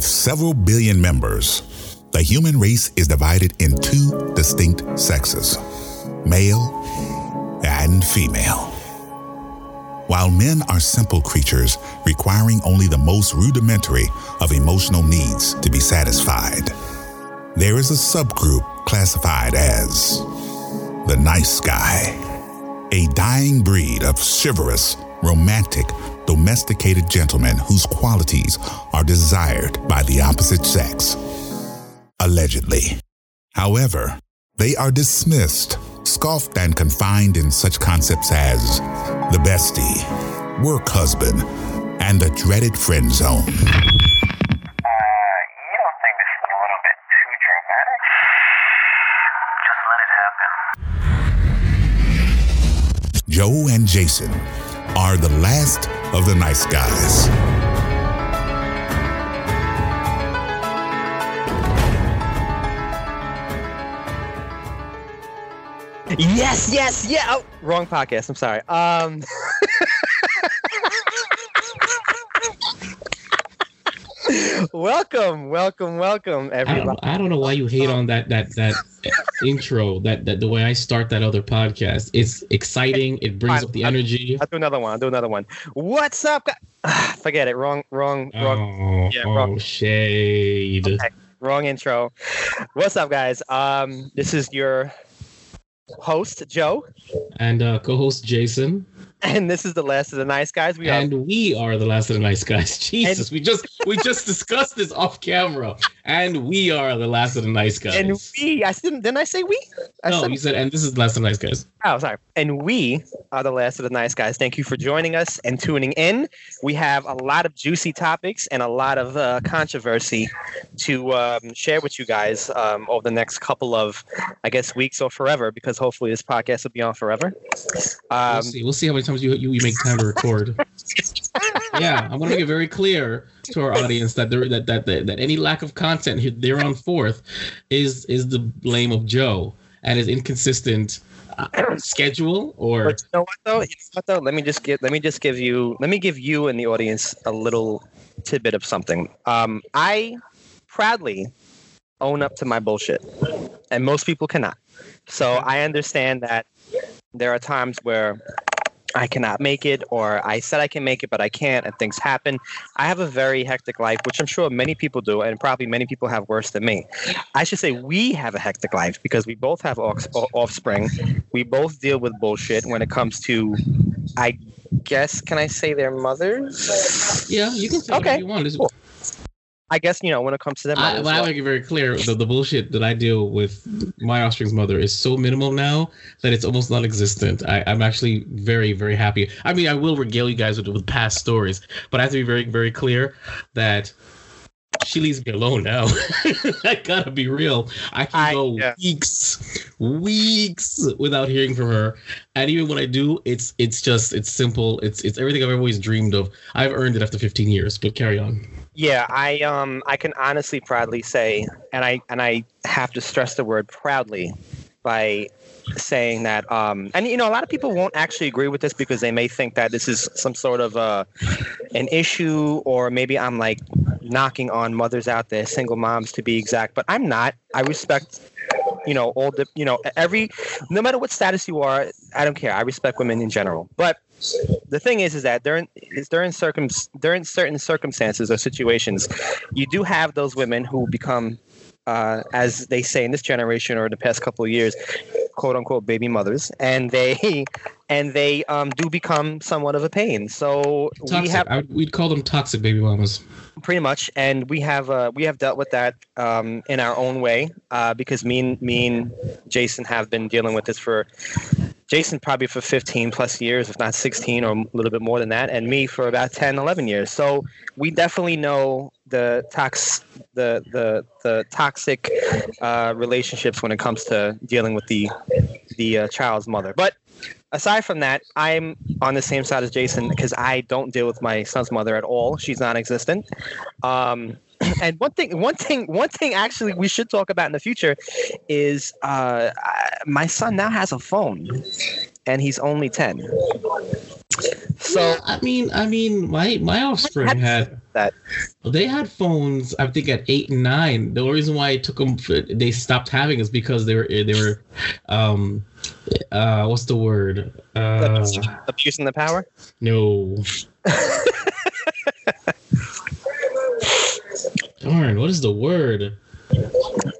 With several billion members, the human race is divided in two distinct sexes male and female. While men are simple creatures requiring only the most rudimentary of emotional needs to be satisfied, there is a subgroup classified as the nice guy, a dying breed of chivalrous, romantic, domesticated gentlemen whose qualities are desired by the opposite sex. Allegedly. However, they are dismissed, scoffed, and confined in such concepts as the bestie, work husband, and the dreaded friend zone. Uh, you don't think this is a little bit too dramatic? Just let it happen. Joe and Jason are the last of the nice guys. Yes, yes, yeah. Oh, wrong podcast. I'm sorry. Um. welcome, welcome, welcome, I everybody. don't, I don't know why you hate on that that that intro that that the way I start that other podcast. It's exciting. It brings up the energy. I'll do another one. I'll do another one. What's up? Ah, Forget it. Wrong, wrong, wrong, Oh, Yeah, oh wrong. shade. Okay. wrong intro. What's up, guys? Um, this is your host Joe, And uh, co-host Jason. And this is the last of the nice guys. We are And we are the last of the nice guys. Jesus, we just we just discussed this off camera. And we are the last of the nice guys. and we. I didn't. Didn't I say we? I no, said you said and this is the last of the nice guys. Oh, sorry. And we are the last of the nice guys. Thank you for joining us and tuning in. We have a lot of juicy topics and a lot of uh, controversy to um, share with you guys um, over the next couple of, I guess, weeks or forever, because hopefully this podcast will be on forever. We'll Um, see. We'll see how many times you you, you make time to record. yeah, I'm gonna make it very clear to our audience that there that that that, that any lack of content here there on forth is is the blame of Joe and his inconsistent uh, schedule or but you know what though? You know what though? Let me just give let me just give you let me give you and the audience a little tidbit of something. Um, I proudly own up to my bullshit, and most people cannot. So I understand that there are times where I cannot make it, or I said I can make it, but I can't, and things happen. I have a very hectic life, which I'm sure many people do, and probably many people have worse than me. I should say we have a hectic life because we both have off- offspring. We both deal with bullshit when it comes to, I guess, can I say their mothers? yeah, you can say Okay, you want. Cool. I guess you know when it comes to their I, but I well, make it very clear the, the bullshit that I deal with my offspring's mother is so minimal now that it's almost non-existent. I, I'm actually very very happy. I mean, I will regale you guys with, with past stories, but I have to be very very clear that she leaves me alone now. I gotta be real. I can I- go yeah. weeks, weeks without hearing from her, and even when I do, it's it's just it's simple. It's it's everything I've always dreamed of. I've earned it after 15 years. But carry on. Yeah, I um I can honestly proudly say, and I and I have to stress the word proudly by saying that um and you know a lot of people won't actually agree with this because they may think that this is some sort of uh an issue or maybe I'm like knocking on mothers out there single moms to be exact but I'm not. I respect you know all the you know every no matter what status you are I don't care. I respect women in general. But the thing is is that during is during circum during certain circumstances or situations you do have those women who become uh, as they say in this generation or the past couple of years quote unquote baby mothers and they and they um, do become somewhat of a pain so we have I we'd call them toxic baby mamas. pretty much and we have uh, we have dealt with that um, in our own way uh, because me and me and jason have been dealing with this for jason probably for 15 plus years if not 16 or a little bit more than that and me for about 10 11 years so we definitely know the tox the the the toxic uh, relationships when it comes to dealing with the the uh, child's mother but aside from that, I'm on the same side as Jason because I don't deal with my son's mother at all. She's non-existent. Um, and one thing, one thing, one thing actually we should talk about in the future is uh, I- my son now has a phone, and he's only ten. So Yeah, I mean, I mean, my my offspring had had that. They had phones. I think at eight and nine. The only reason why it took them, they stopped having, is because they were they were, um, uh, what's the word? Uh, abusing the power. no. Darn, what is the word?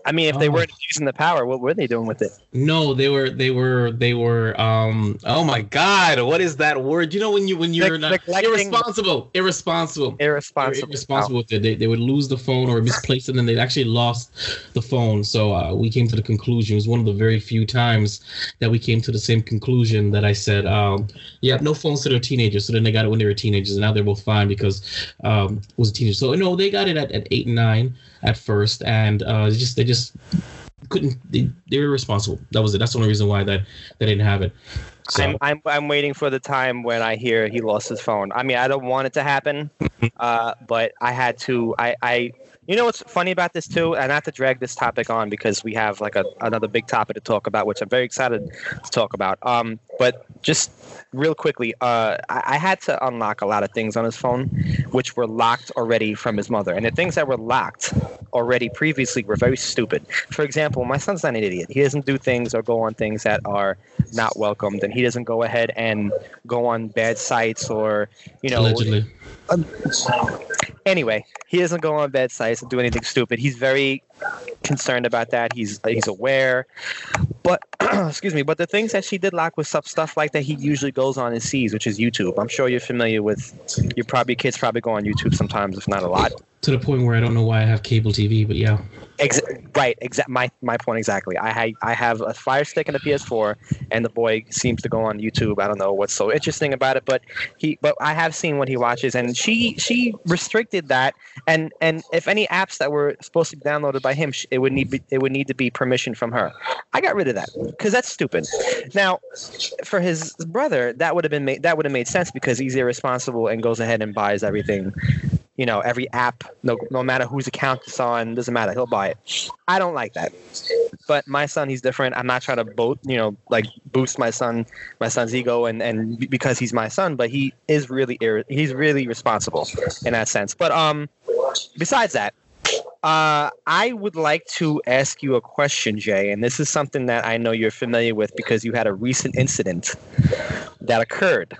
I mean, if they Oh. weren't using the power, what were they doing with it? No, they were they were they were um oh my god, what is that word? You know when you when you're not irresponsible, irresponsible. Irresponsible. irresponsible with it. They, they would lose the phone or misplace it, and they actually lost the phone. So uh, we came to the conclusion. It was one of the very few times that we came to the same conclusion that I said, um, yeah, no phones to their teenagers. So then they got it when they were teenagers, and now they're both fine because um, it was a teenager. So no, they got it at, at eight and nine at first, and uh, just they just couldn't. They, they were irresponsible. That was it. That's the only reason why that they didn't have it. So I'm, I'm I'm waiting for the time when I hear he lost his phone. I mean, I don't want it to happen, uh, but I had to. I, I you know what's funny about this too, and not to drag this topic on because we have like a, another big topic to talk about, which I'm very excited to talk about. Um, but just real quickly, uh, I, I had to unlock a lot of things on his phone, which were locked already from his mother, and the things that were locked already previously were very stupid. For example, my son's not an idiot. He doesn't do things or go on things that are not welcomed, and he doesn't go ahead and go on bad sites or, you know, allegedly, anyway, he doesn't go on bad sites and do anything stupid. He's very concerned about that. He's he's aware. But excuse me, but the things that she did lock was stuff stuff like that he usually goes on and sees, which is YouTube. I'm sure you're familiar with your probably kids probably go on YouTube sometimes, if not a lot. To the point where I don't know why I have cable TV, but yeah. Ex- right, exact my my point exactly. I ha- I have a Fire Stick and a PS4, and the boy seems to go on YouTube. I don't know what's so interesting about it, but he but I have seen what he watches, and she she restricted that, and and if any apps that were supposed to be downloaded by him, it would need be, it would need to be permission from her. I got rid of that because that's stupid. Now, for his brother, that would have been made that would have made sense because he's irresponsible and goes ahead and buys everything you know every app no no matter whose account it's on doesn't matter he'll buy it. I don't like that. But my son he's different. I'm not trying to boat you know like boost my son my son's ego and and because he's my son but he is really he's really responsible in that sense. But um besides that uh, I would like to ask you a question, Jay, and this is something that I know you're familiar with because you had a recent incident that occurred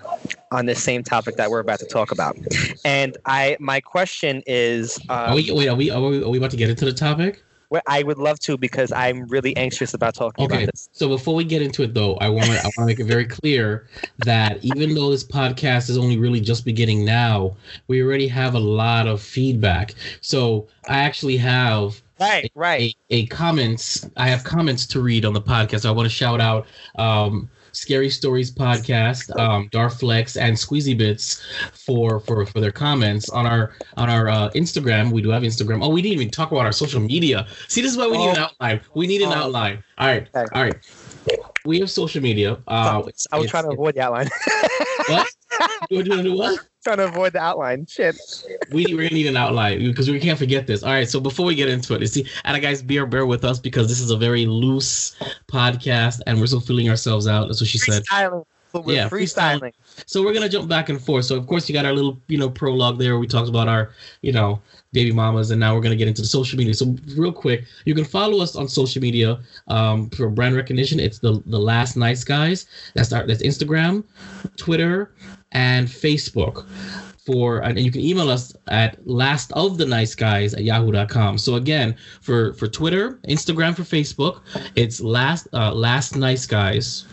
on this same topic that we're about to talk about. And I, my question is, Are uh, we wait? Are we, are we are we about to get into the topic? Wh- I would love to because I'm really anxious about talking Okay. about this. So before we get into it, though, I want to I want to make it very clear that even though this podcast is only really just beginning now, we already have a lot of feedback. So I actually have Right, right. a, a comments. I have comments to read on the podcast. I want to shout out um, Scary Stories podcast, um, Darth Flex, and Squeezy Bits for for for their comments on our on our uh, Instagram. We do have Instagram. Oh, we didn't even talk about our social media. See, this is why we need an Oh. outline. We need an Oh. outline. All right, Okay. all right. We have social media. Uh, I was trying to avoid the outline. what? You want to do what? trying to avoid the outline. Shit. we we're gonna need an outline because we can't forget this. All right, so before we get into it, you see, and guys, bear bear with us because this is a very loose podcast and we're still feeling ourselves out. That's what she said. Freestyling. We're Yeah, freestyling. freestyling. So we're gonna jump back and forth. So of course you got our little you know prologue there. Where we talked about our you know baby mamas, and now we're gonna get into the social media. So real quick, you can follow us on social media um, for brand recognition. It's the the last nice guys. That's our that's Instagram, Twitter, and Facebook. For and you can email us at last of the nice guys at yahoo.com. So again, for for Twitter, Instagram, for Facebook, it's last uh, last nice guys.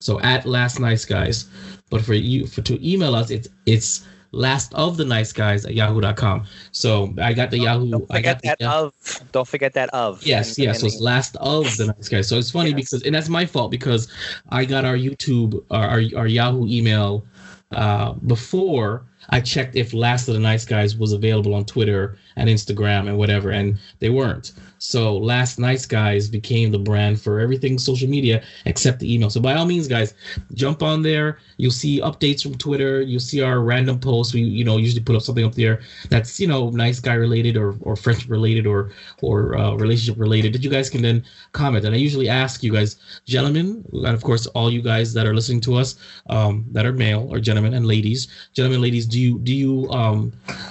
So at last nice guys. But for you for to email us, it's it's last of the nice guys at yahoo.com. So I got the Yahoo. Don't I got that Yahoo- of. Don't forget that of. Yes, yes. So it's last of the nice guys. So it's funny Yes. because, and that's my fault because I got our YouTube, our our, our Yahoo email uh, before I checked if Last of the Nice Guys was available on Twitter and Instagram and whatever, and they weren't. So last nice guys became the brand for everything social media except the email. So by all means, guys, jump on there. You'll see updates from Twitter. You'll see our random posts. We you know usually put up something up there that's you know nice guy related or or friendship related or or uh, relationship related that you guys can then comment. And I usually ask you guys, gentlemen, and of course all you guys that are listening to us um, that are male or gentlemen and ladies, gentlemen, ladies, do you do you um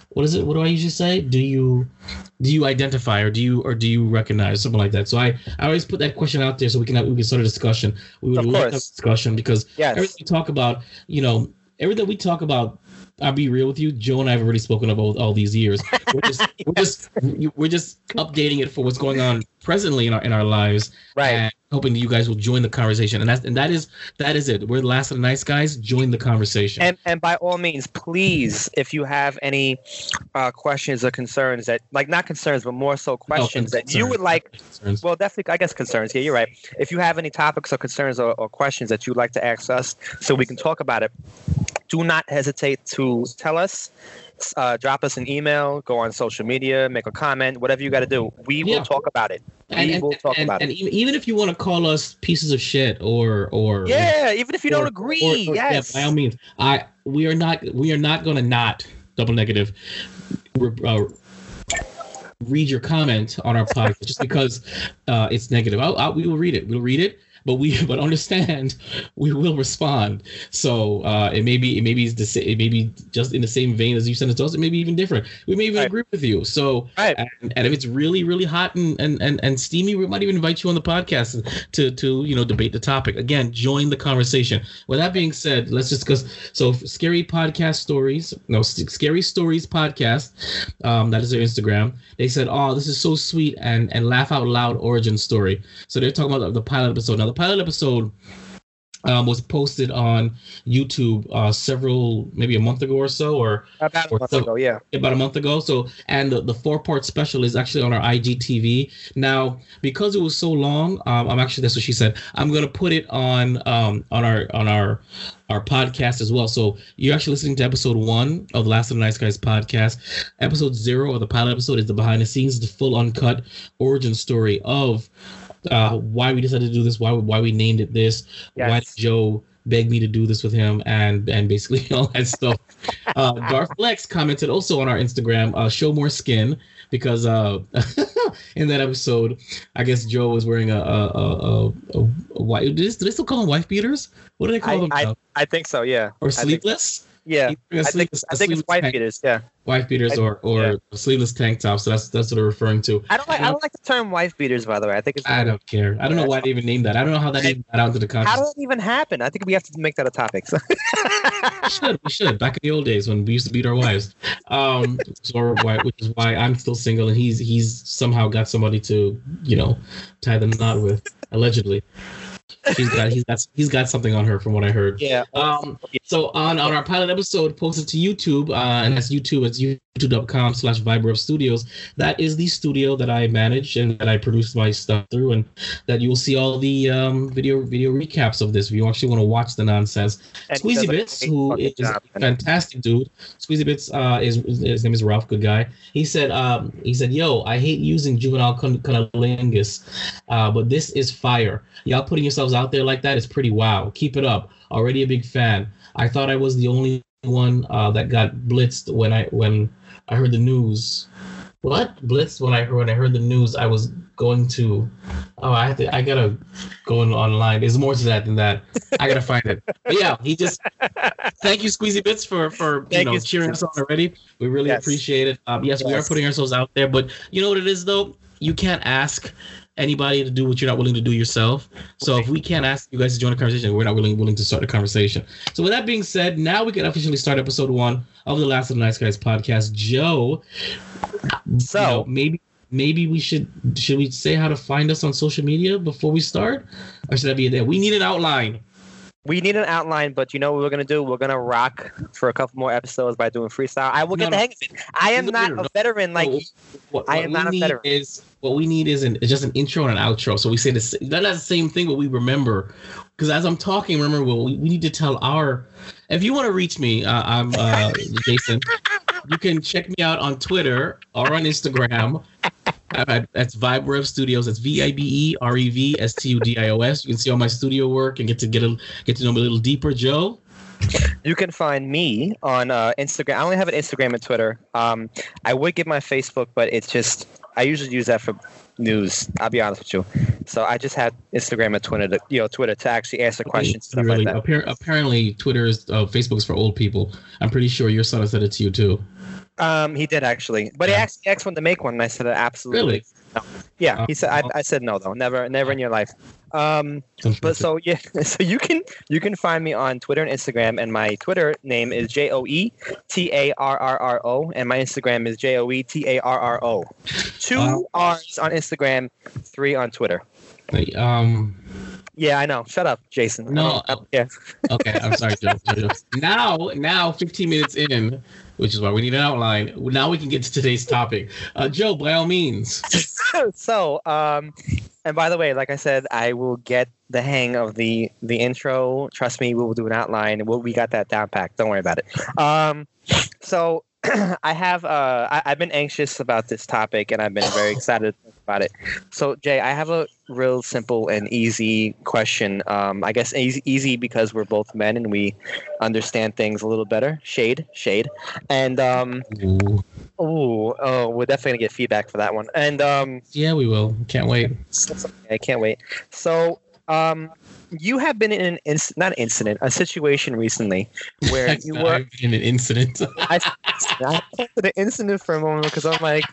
what is it? What do I usually say? Do you do you identify or do you or do you recognize something like that? So I, I always put that question out there so we can have, we can start a discussion. We would love to have a discussion because Yes. everything we talk about, you know, everything we talk about. I'll be real with you. Joe and I have already spoken about all these years. We're just we're just we're just updating it for what's going on presently in our in our lives Right. hoping that you guys will join the conversation. And that's and that is that is it. We're the last of the nice guys. Join the conversation. And and by all means, please, if you have any uh, questions or concerns that, like, not concerns, but more so questions that you would like Concerns. Well, definitely, I guess concerns. Yeah, you're right. If you have any topics or concerns or, or questions that you'd like to ask us so we can talk about it, do not hesitate to tell us. Uh, drop us an email, go on social media, make a comment, whatever you got to do. We will talk about it. We and, and, will talk and, about and it. even, even if you want to call us pieces of shit or or Yeah, even if you don't agree, or- or- yes. yeah, by all means i we are not we are not going to not double negative uh, read your comment on our podcast just because uh, it's negative I'll, I'll, we will read it we'll read it but we but understand we will respond. So uh it may be it may be the it may be just in the same vein as you sent it to us it may be even different. We may even Right. agree with you. So Right. and, and if it's really really hot and, and and and steamy we might even invite you on the podcast to to you know debate the topic. Again join the conversation. With that being said let's discuss so scary podcast stories no scary stories podcast um that is their instagram. They said oh this is so sweet and and laugh out loud origin story. So they're talking about the, the pilot episode. Now the pilot episode um, was posted on YouTube uh, several, maybe a month ago or so, or About a or month so- ago, yeah. about a month ago. So, and the, the four part special is actually on our IGTV. Now, because it was so long, um, I'm actually that's what she said. I'm gonna put it on um on our on our our podcast as well. So you're actually listening to episode one of the Last of the Nice Guys podcast. Episode zero of the pilot episode is the behind the scenes, the full uncut origin story of uh why we decided to do this, why why we named it this, why Yes. did Joe begged me to do this with him and and basically all that stuff. Uh, Darth Flex commented also on our Instagram, uh, show more skin because uh, in that episode, I guess Joe was wearing a a a, a, a, white. Do they, still call them wife beaters? What do they call I, them I? I think so, yeah. Or I think-? Yeah. He's wearing a I think, I think it's wife beaters, yeah. Wife beaters I- or or yeah. sleeveless tank tops. So that's that's what they're referring to. I don't like I don't like the term wife beaters, by the way. I think it's I don't care. I don't know why they even named that. I don't know how that even got out into the How context. did that even happen? I think we have to make that a topic. So. We should. We should. Back in the old days when we used to beat our wives. Um, so why, which is why I'm still single and he's he's somehow got somebody to you know tie the knot with allegedly. He's got he's got he's got something on her from what I heard. yeah. Um, so on on our pilot episode posted to YouTube, uh, and that's YouTube, it's youtube.com slash Vibe Rev Studios. That is the studio that I manage and that I produce my stuff through, and that you will see all the um, video video recaps of this. If you actually want to watch the nonsense, And Squeezy Bits, who is job, a fantastic dude. Squeezy Bits, uh, is his name is Ralph, good guy. He said, um, he said, "Yo, I hate using juvenile cun- cunnilingus, uh, but this is fire. Y'all putting yourselves out there like that is pretty wow. Keep it up. Already a big fan. I thought I was the only one uh, that got blitzed when I when I heard the news. What blitzed when I heard when I heard the news? I was going to. Oh, I have to. I gotta go in online. There's more to that than that. I gotta find it. But yeah, he just. Thank you, Squeezy Bits, for for you Thank know you, cheering us on already. We really Yes. appreciate it. Um, yes, we are putting ourselves out there, but you know what it is though. You can't ask anybody to do what you're not willing to do yourself. So if we can't ask you guys to join the conversation, we're not willing willing to start the conversation. So with that being said, now we can officially start episode one of the Last of the Nice Guys podcast. Joe, you So- know, maybe maybe we should should we say how to find us on social media before we start, or should that be there? We need an outline. We need an outline, but you know what we're gonna do? We're gonna rock for a couple more episodes by doing freestyle. I will No, get no. the hang of it. I am No, not no, a veteran like No, What, I am we not a need veteran. Is what we need is an is just an intro and an outro. So we say this. That's the same thing, but we remember. Because as I'm talking, remember, well, we, we need to tell our. If you want to reach me, uh, I'm uh, Jason. You can check me out on Twitter or on Instagram Had, that's Vibe Rev Studios. That's V I B E R E V S T U D I O S. You can see all my studio work and get to get a get to know me a little deeper, Joe. You can find me on uh, Instagram. I only have an Instagram and Twitter. Um, I would give my Facebook, but it's just I usually use that for news. I'll be honest with you. So I just had Instagram and Twitter, to, you know, Twitter to actually answer questions, stuff really, like that. appar- apparently, Twitter is uh, Facebook's for old people. I'm pretty sure your son has said it to you too. Um, he did actually, but he asked, actually asked when to make one, and I said absolutely. Really? Yeah, he said. I, Oh. I said no though, never, never in your life. Um, but so yeah, so you can you can find me on Twitter and Instagram, and my Twitter name is J O E T A R R R O, and my Instagram is J O E T A R R O. Two Wow. R's on Instagram, three on Twitter. um, Yeah, I know. Shut up, Jason. No. Yeah. okay, I'm sorry, Joe. Now, now, 15 minutes in, which is why we need an outline. Now we can get to today's topic. Uh, Joe, by all means. so, um, and by the way, like I said, I will get the hang of the the intro. Trust me, we will do an outline. We'll, we got that down packed. Don't worry about it. Um, so I have uh, I, I've been anxious about this topic, and I've been very excited about it. So, Jay, I have a real simple and easy question. Um, I guess easy, easy because we're both men and we understand things a little better. Shade, shade, and um, Ooh. oh, oh, we're definitely gonna get feedback for that one. And um, Yeah, we will. Can't wait. I can't wait. So, um, you have been in an inc- not an incident, a situation recently where you were. In an incident. I, I thought the incident for a moment because I'm like,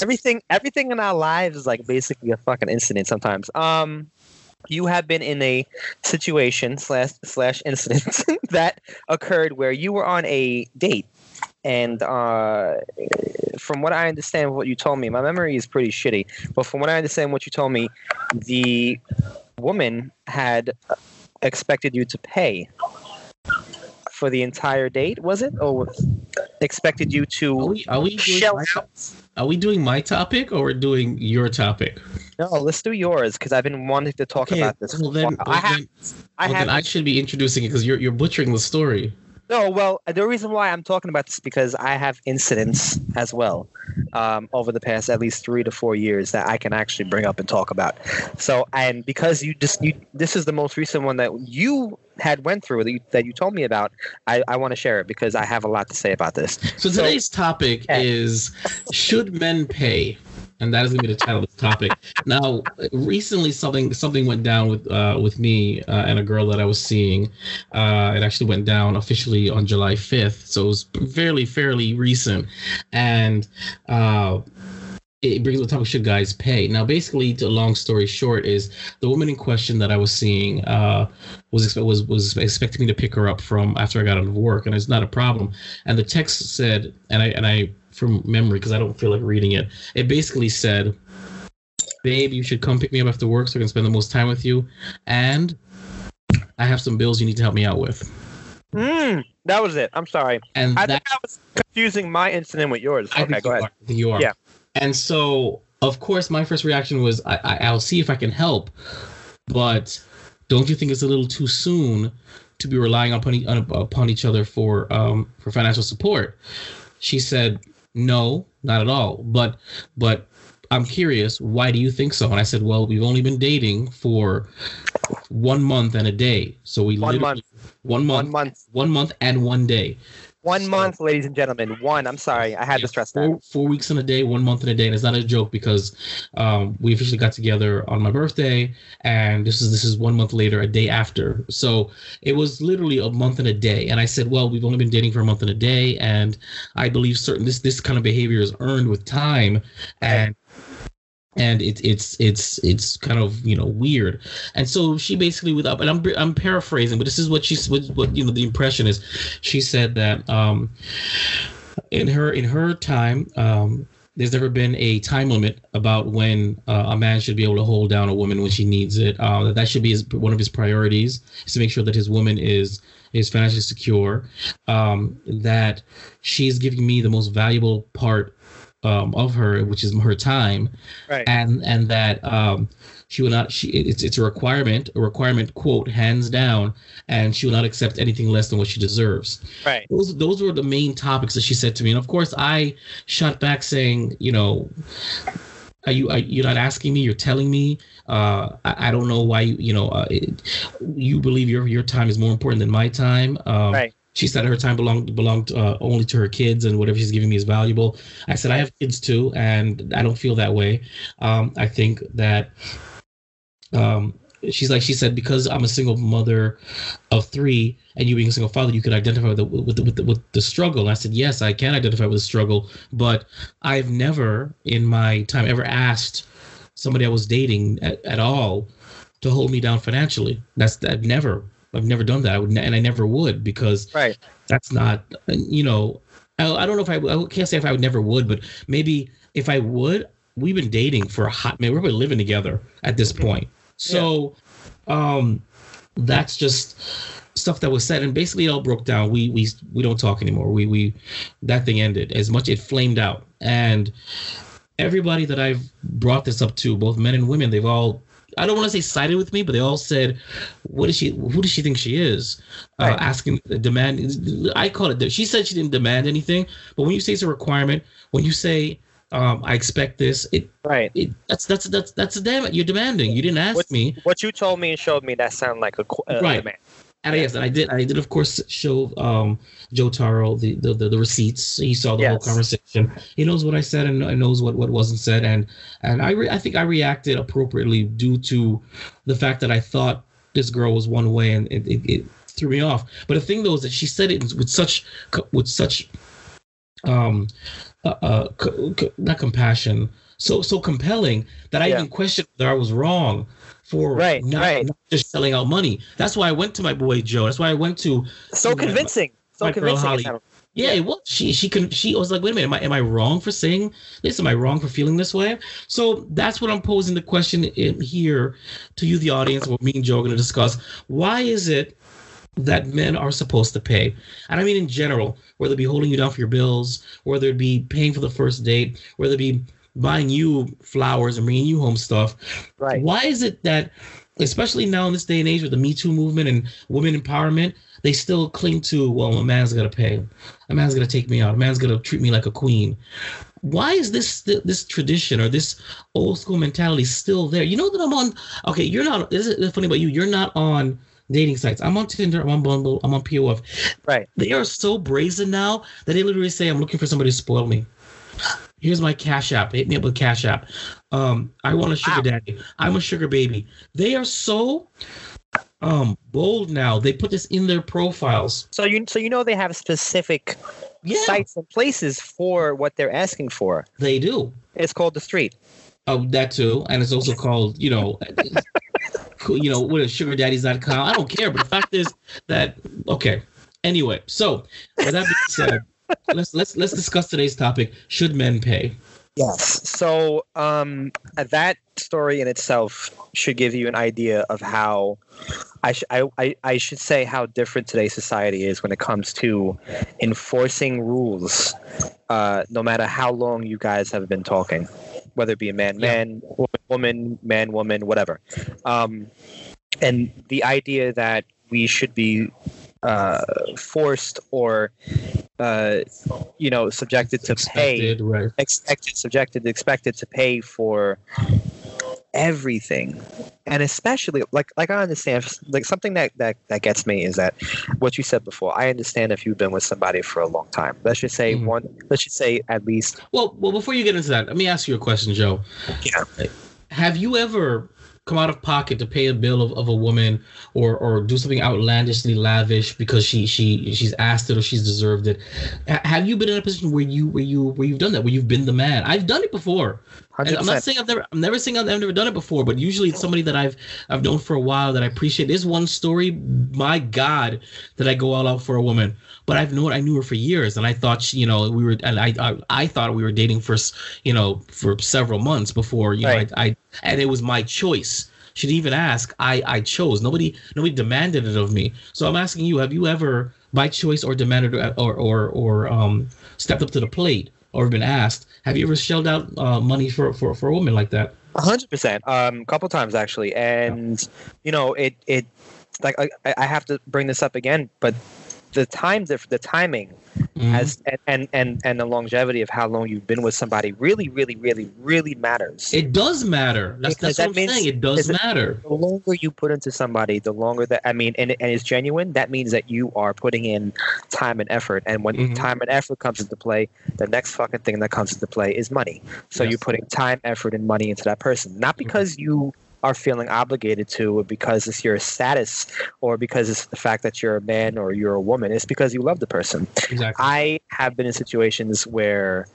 everything, everything in our lives is like basically a fucking incident sometimes. Um, you have been in a situation slash slash incident that occurred where you were on a date and uh, from what I understand, what you told me, my memory is pretty shitty. But from what I understand, what you told me, the woman had expected you to pay for the entire date. Was it, or expected you Are to we, are we shell out? Are we doing my topic or we're doing your topic? No, let's do yours because I've been wanting to talk about this. Well, then, well, I have. then, I well, have. then I should be introducing it because you're you're butchering the story. No, well, the reason why I'm talking about this is because I have incidents as well um, over the past at least three to four years that I can actually bring up and talk about. So, and because you just you, this is the most recent one that you had went through that you, that you told me about. I, I want to share it because I have a lot to say about this. So So- today's topic Okay. is should men pay? And that is going to be the title of the topic. Now, recently something something went down with uh, with me uh, and a girl that I was seeing. Uh, it actually went down officially on July 5th, so it was fairly fairly recent. And uh, it brings up the topic: Should guys pay? Now, basically, the long story short is the woman in question that I was seeing uh, was expect, was was expecting me to pick her up from after I got out of work, and it's not a problem. And the text said, and I and I from memory because I don't feel like reading it. It basically said, "Babe, you should come pick me up after work so I can spend the most time with you, and I have some bills you need to help me out with." Mm, that was it. I'm sorry. And I that think I was confusing my incident with yours. I Okay, go ahead. Are. I think you are. Yeah. And so, of course, my first reaction was, I, I, I'll see if I can help, but don't you think it's a little too soon to be relying upon, upon each other for um, for financial support? She said, no, not at all. But but I'm curious, why do you think so? And I said, well, we've only been dating for one month and a day, so we One month. one month, One month. one month and one day. One So- month, ladies and gentlemen. One. I'm sorry. I had to Yeah, stress that. four, four weeks in a day, one month in a day, and it's not a joke because um, we officially got together on my birthday, and this is this is one month later, a day after. So it was literally a month and a day. And I said, well, we've only been dating for a month and a day, and I believe certain this this kind of behavior is earned with time, and and it's it's it's it's kind of you know weird and so she basically without and i'm i'm paraphrasing but this is what she's what, what you know the impression is she said that um in her in her time um there's never been a time limit about when uh, a man should be able to hold down a woman when she needs it. Uh, that that should be his, one of his priorities is to make sure that his woman is is financially secure. Um, that she's giving me the most valuable part um, of her, which is her time, Right. and and that um, she will not. She it's it's a requirement, a requirement quote hands down, and she will not accept anything less than what she deserves. Right. Those those were the main topics that she said to me, and of course I shot back saying, you know, Are you are, you're not asking me? You're telling me. Uh, I, I don't know why you you know uh, it, you believe your your time is more important than my time. Um, Right. She said her time belonged belonged uh, only to her kids, and whatever she's giving me is valuable. I said I have kids too, and I don't feel that way. Um, I think that um, she's like she said because I'm a single mother of three, and you being a single father, you could identify with the, with the, with the, with the struggle. And I said yes, I can identify with the struggle, but I've never in my time ever asked somebody I was dating at, at all to hold me down financially. That's I've never I've never done that. I would and I never would because Right. that's not you know I, I don't know if I I can't say if I would never would, but maybe if I would, we've been dating for a hot minute. We're probably living together at this point. So um that's just stuff that was said and basically it all broke down. We we we don't talk anymore. We we that thing ended. As much it flamed out. And everybody that I've brought this up to, both men and women, they've all I don't want to say sided with me, but they all said, "What is she? Who does she think she is?" Uh, asking, demand. I call it. She said she didn't demand anything, but when you say it's a requirement, when you say, um, "I expect this," it, Right. it that's that's that's that's a damn. You're demanding. You didn't ask What's- me, What you told me and showed me that sounded like a uh, Right. demand. And yes, and I did. I did, of course, show um, Joe Tarro the, the the the receipts. He saw the whole conversation. He knows what I said and, and knows what what wasn't said. And and I re- I think I reacted appropriately due to the fact that I thought this girl was one way, and it, it, it threw me off. But the thing though is that she said it with such with such um uh, uh co- co- not compassion so so compelling that I Yeah. even questioned whether I was wrong for Right, not, right. not just selling out money. That's why I went to my boy Joe. That's why I went to So My- convincing. So my girl convincing. Holly. yeah, it was. She she can she was like, wait a minute, am I am I wrong for saying this? Am I wrong for feeling this way? So that's what I'm posing the question in here to you, the audience, what me and Joe are going to discuss. Why is it that men are supposed to pay? And I mean in general, whether it be holding you down for your bills, whether it be paying for the first date, whether it be buying you flowers and bringing you home stuff. Right. Why is it that, especially now in this day and age with the Me Too movement and women empowerment, they still cling to, well, a man's gonna pay, a man's gonna take me out, a man's gonna treat me like a queen. Why is this this tradition or this old school mentality still there? You know that I'm on. Okay, you're not. This is funny about you. You're not on dating sites. I'm on Tinder. I'm on Bumble. I'm on POF. Right. They are so brazen now that they literally say, "I'm looking for somebody to spoil me." Here's my Cash App. Hit me up with Cash App. Um, I want a sugar Wow. daddy. I'm a sugar baby. They are so um bold now. They put this in their profiles. So you so you know they have specific Yeah, sites and places for what they're asking for. they do. It's called the street. Oh, that too, and it's also called, you know, you know, what is sugardaddies.com. I don't care, but the fact is that okay. Anyway, so with that being said, let's let's let's discuss today's topic. Should men pay? Yes. So um, that story in itself should give you an idea of how I, sh- I, I, I should say how different today's society is when it comes to enforcing rules, uh, no matter how long you guys have been talking, whether it be a man, man, woman, woman, man, woman, whatever. Um, and the idea that we should be uh, forced or, uh, you know, subjected to pay Expected, right? expected, subjected, expected to pay for everything, and especially like like I understand like something that that that gets me is that what you said before. I understand if you've been with somebody for a long time. Let's just say Mhm. one. Let's just say at least. Well, well, before you get into that, let me ask you a question, Joe. Yeah. Have you ever come out of pocket to pay a bill of, of a woman or or do something outlandishly lavish because she she she's asked it or she's deserved it? Ha- Have you been in a position where you where you where you've done that, where you've been the man? I've done it before. And Hundred I'm not saying I've never I'm never saying I've never done it before, but usually it's somebody that I've I've known for a while that I appreciate. There's one story, my God, that I go all out for a woman. But I've known I knew her for years, and I thought she, you know we were, and I, I I thought we were dating for you know for several months before you Right. know I, I and it was my choice. She didn't even ask. I I chose. Nobody nobody demanded it of me. So I'm asking you: Have you ever by choice or demanded or or or um stepped up to the plate or been asked? Have you ever shelled out uh, money for for for a woman like that? A hundred percent. Um, a couple times actually, and you know, it it like I, I have to bring this up again, but the time the, the timing Mhm. as and, and and and the longevity of how long you've been with somebody really really really really matters it does matter. That's, that's that what I'm saying. It does matter. the longer you put into somebody the longer that i mean and, and it's genuine that means that you are putting in time and effort and when Mhm. time and effort comes into play the next fucking thing that comes into play is money so Yes. you're putting time effort and money into that person not because you are feeling obligated to because it's your status or because it's the fact that you're a man or you're a woman it's because you love the person Exactly. I have been in situations where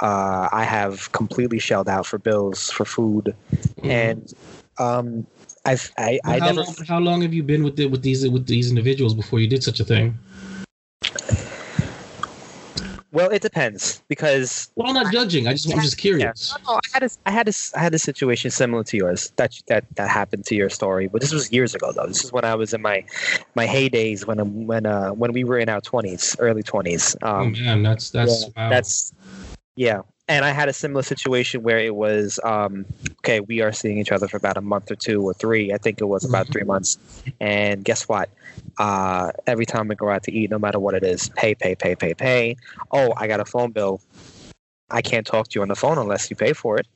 uh, I have completely shelled out for bills for food, Mhm. and um, I've I, I how, never. long, how long have you been with the, with these with these individuals before you did such a thing? Well, it depends because Well, I'm not judging. I just I'm just curious. No, I had a, I had a, I had a situation similar to yours that that that happened to your story, but this was years ago though. This is when I was in my my heydays when when uh when we were in our twenties, early twenties. oh Um, man, that's that's yeah, wow. that's yeah. And I had a similar situation where it was um, okay. We are seeing each other for about a month or two or three. I think it was about three months. And guess what? Uh, every time we go out to eat, no matter what it is, pay, pay, pay, pay, pay. Oh, I got a phone bill. I can't talk to you on the phone unless you pay for it.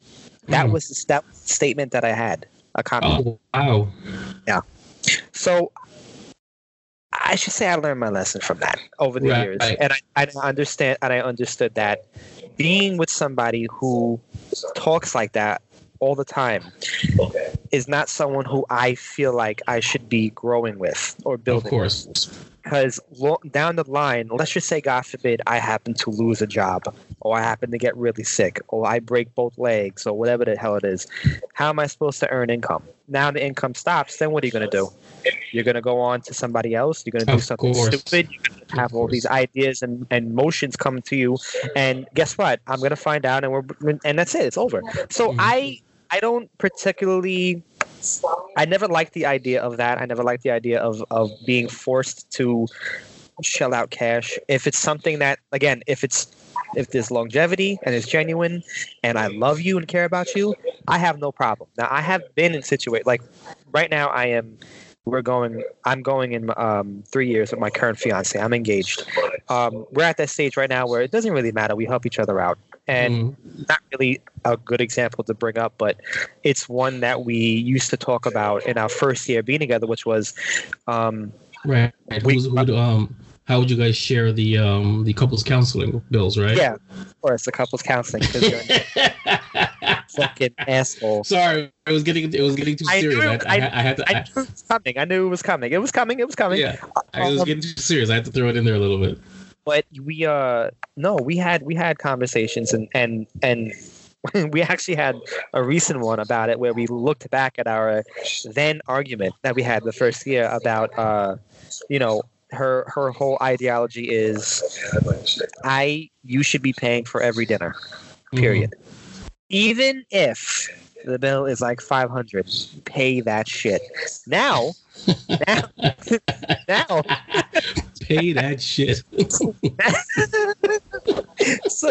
That Mm. was the that statement that I had. A comment. oh wow. Yeah. So I should say I learned my lesson from that over the Right. years, and I, I understand and I understood that being with somebody who talks like that all the time is not someone who I feel like I should be growing with or Of building. course. Because lo- down the line, let's just say, God forbid, I happen to lose a job, or I happen to get really sick, or I break both legs, or whatever the hell it is. How am I supposed to earn income? Now the income stops. Then what are you going to do? You're going to go on to somebody else. You're going to do something course. stupid. You're going to have all these ideas and, and motions come to you, and guess what? I'm going to find out, and we're and that's it. It's over. So Mhm. I I don't particularly. I never liked the idea of that. I never liked the idea of of being forced to shell out cash. If it's something that, again, if it's if there's longevity and it's genuine, and I love you and care about you, I have no problem. Now I have been in situations like right now. I am. We're going. I'm going in um, three years with my current fiance. I'm engaged. Um, we're at that stage right now where it doesn't really matter. We help each other out, and Mhm. not really a good example to bring up, but it's one that we used to talk about in our first year being together, which was um, right. we- who'd, um, how would you guys share the um the couples counseling bills, right? yeah, of course, the couples counseling because you're fucking asshole. Sorry, it was getting it was getting too I serious. knew I, I, I, had to. I knew it was coming. I knew it was coming. It was coming. It was coming. yeah, I was Um, getting too serious. I had to throw it in there a little bit. But we uh no we had we had conversations and and and we actually had a recent one about it where we looked back at our then argument that we had the first year about uh you know her her whole ideology is i you should be paying for every dinner period. Even if the bill is like 500 pay that shit. Now now now Pay that shit. so,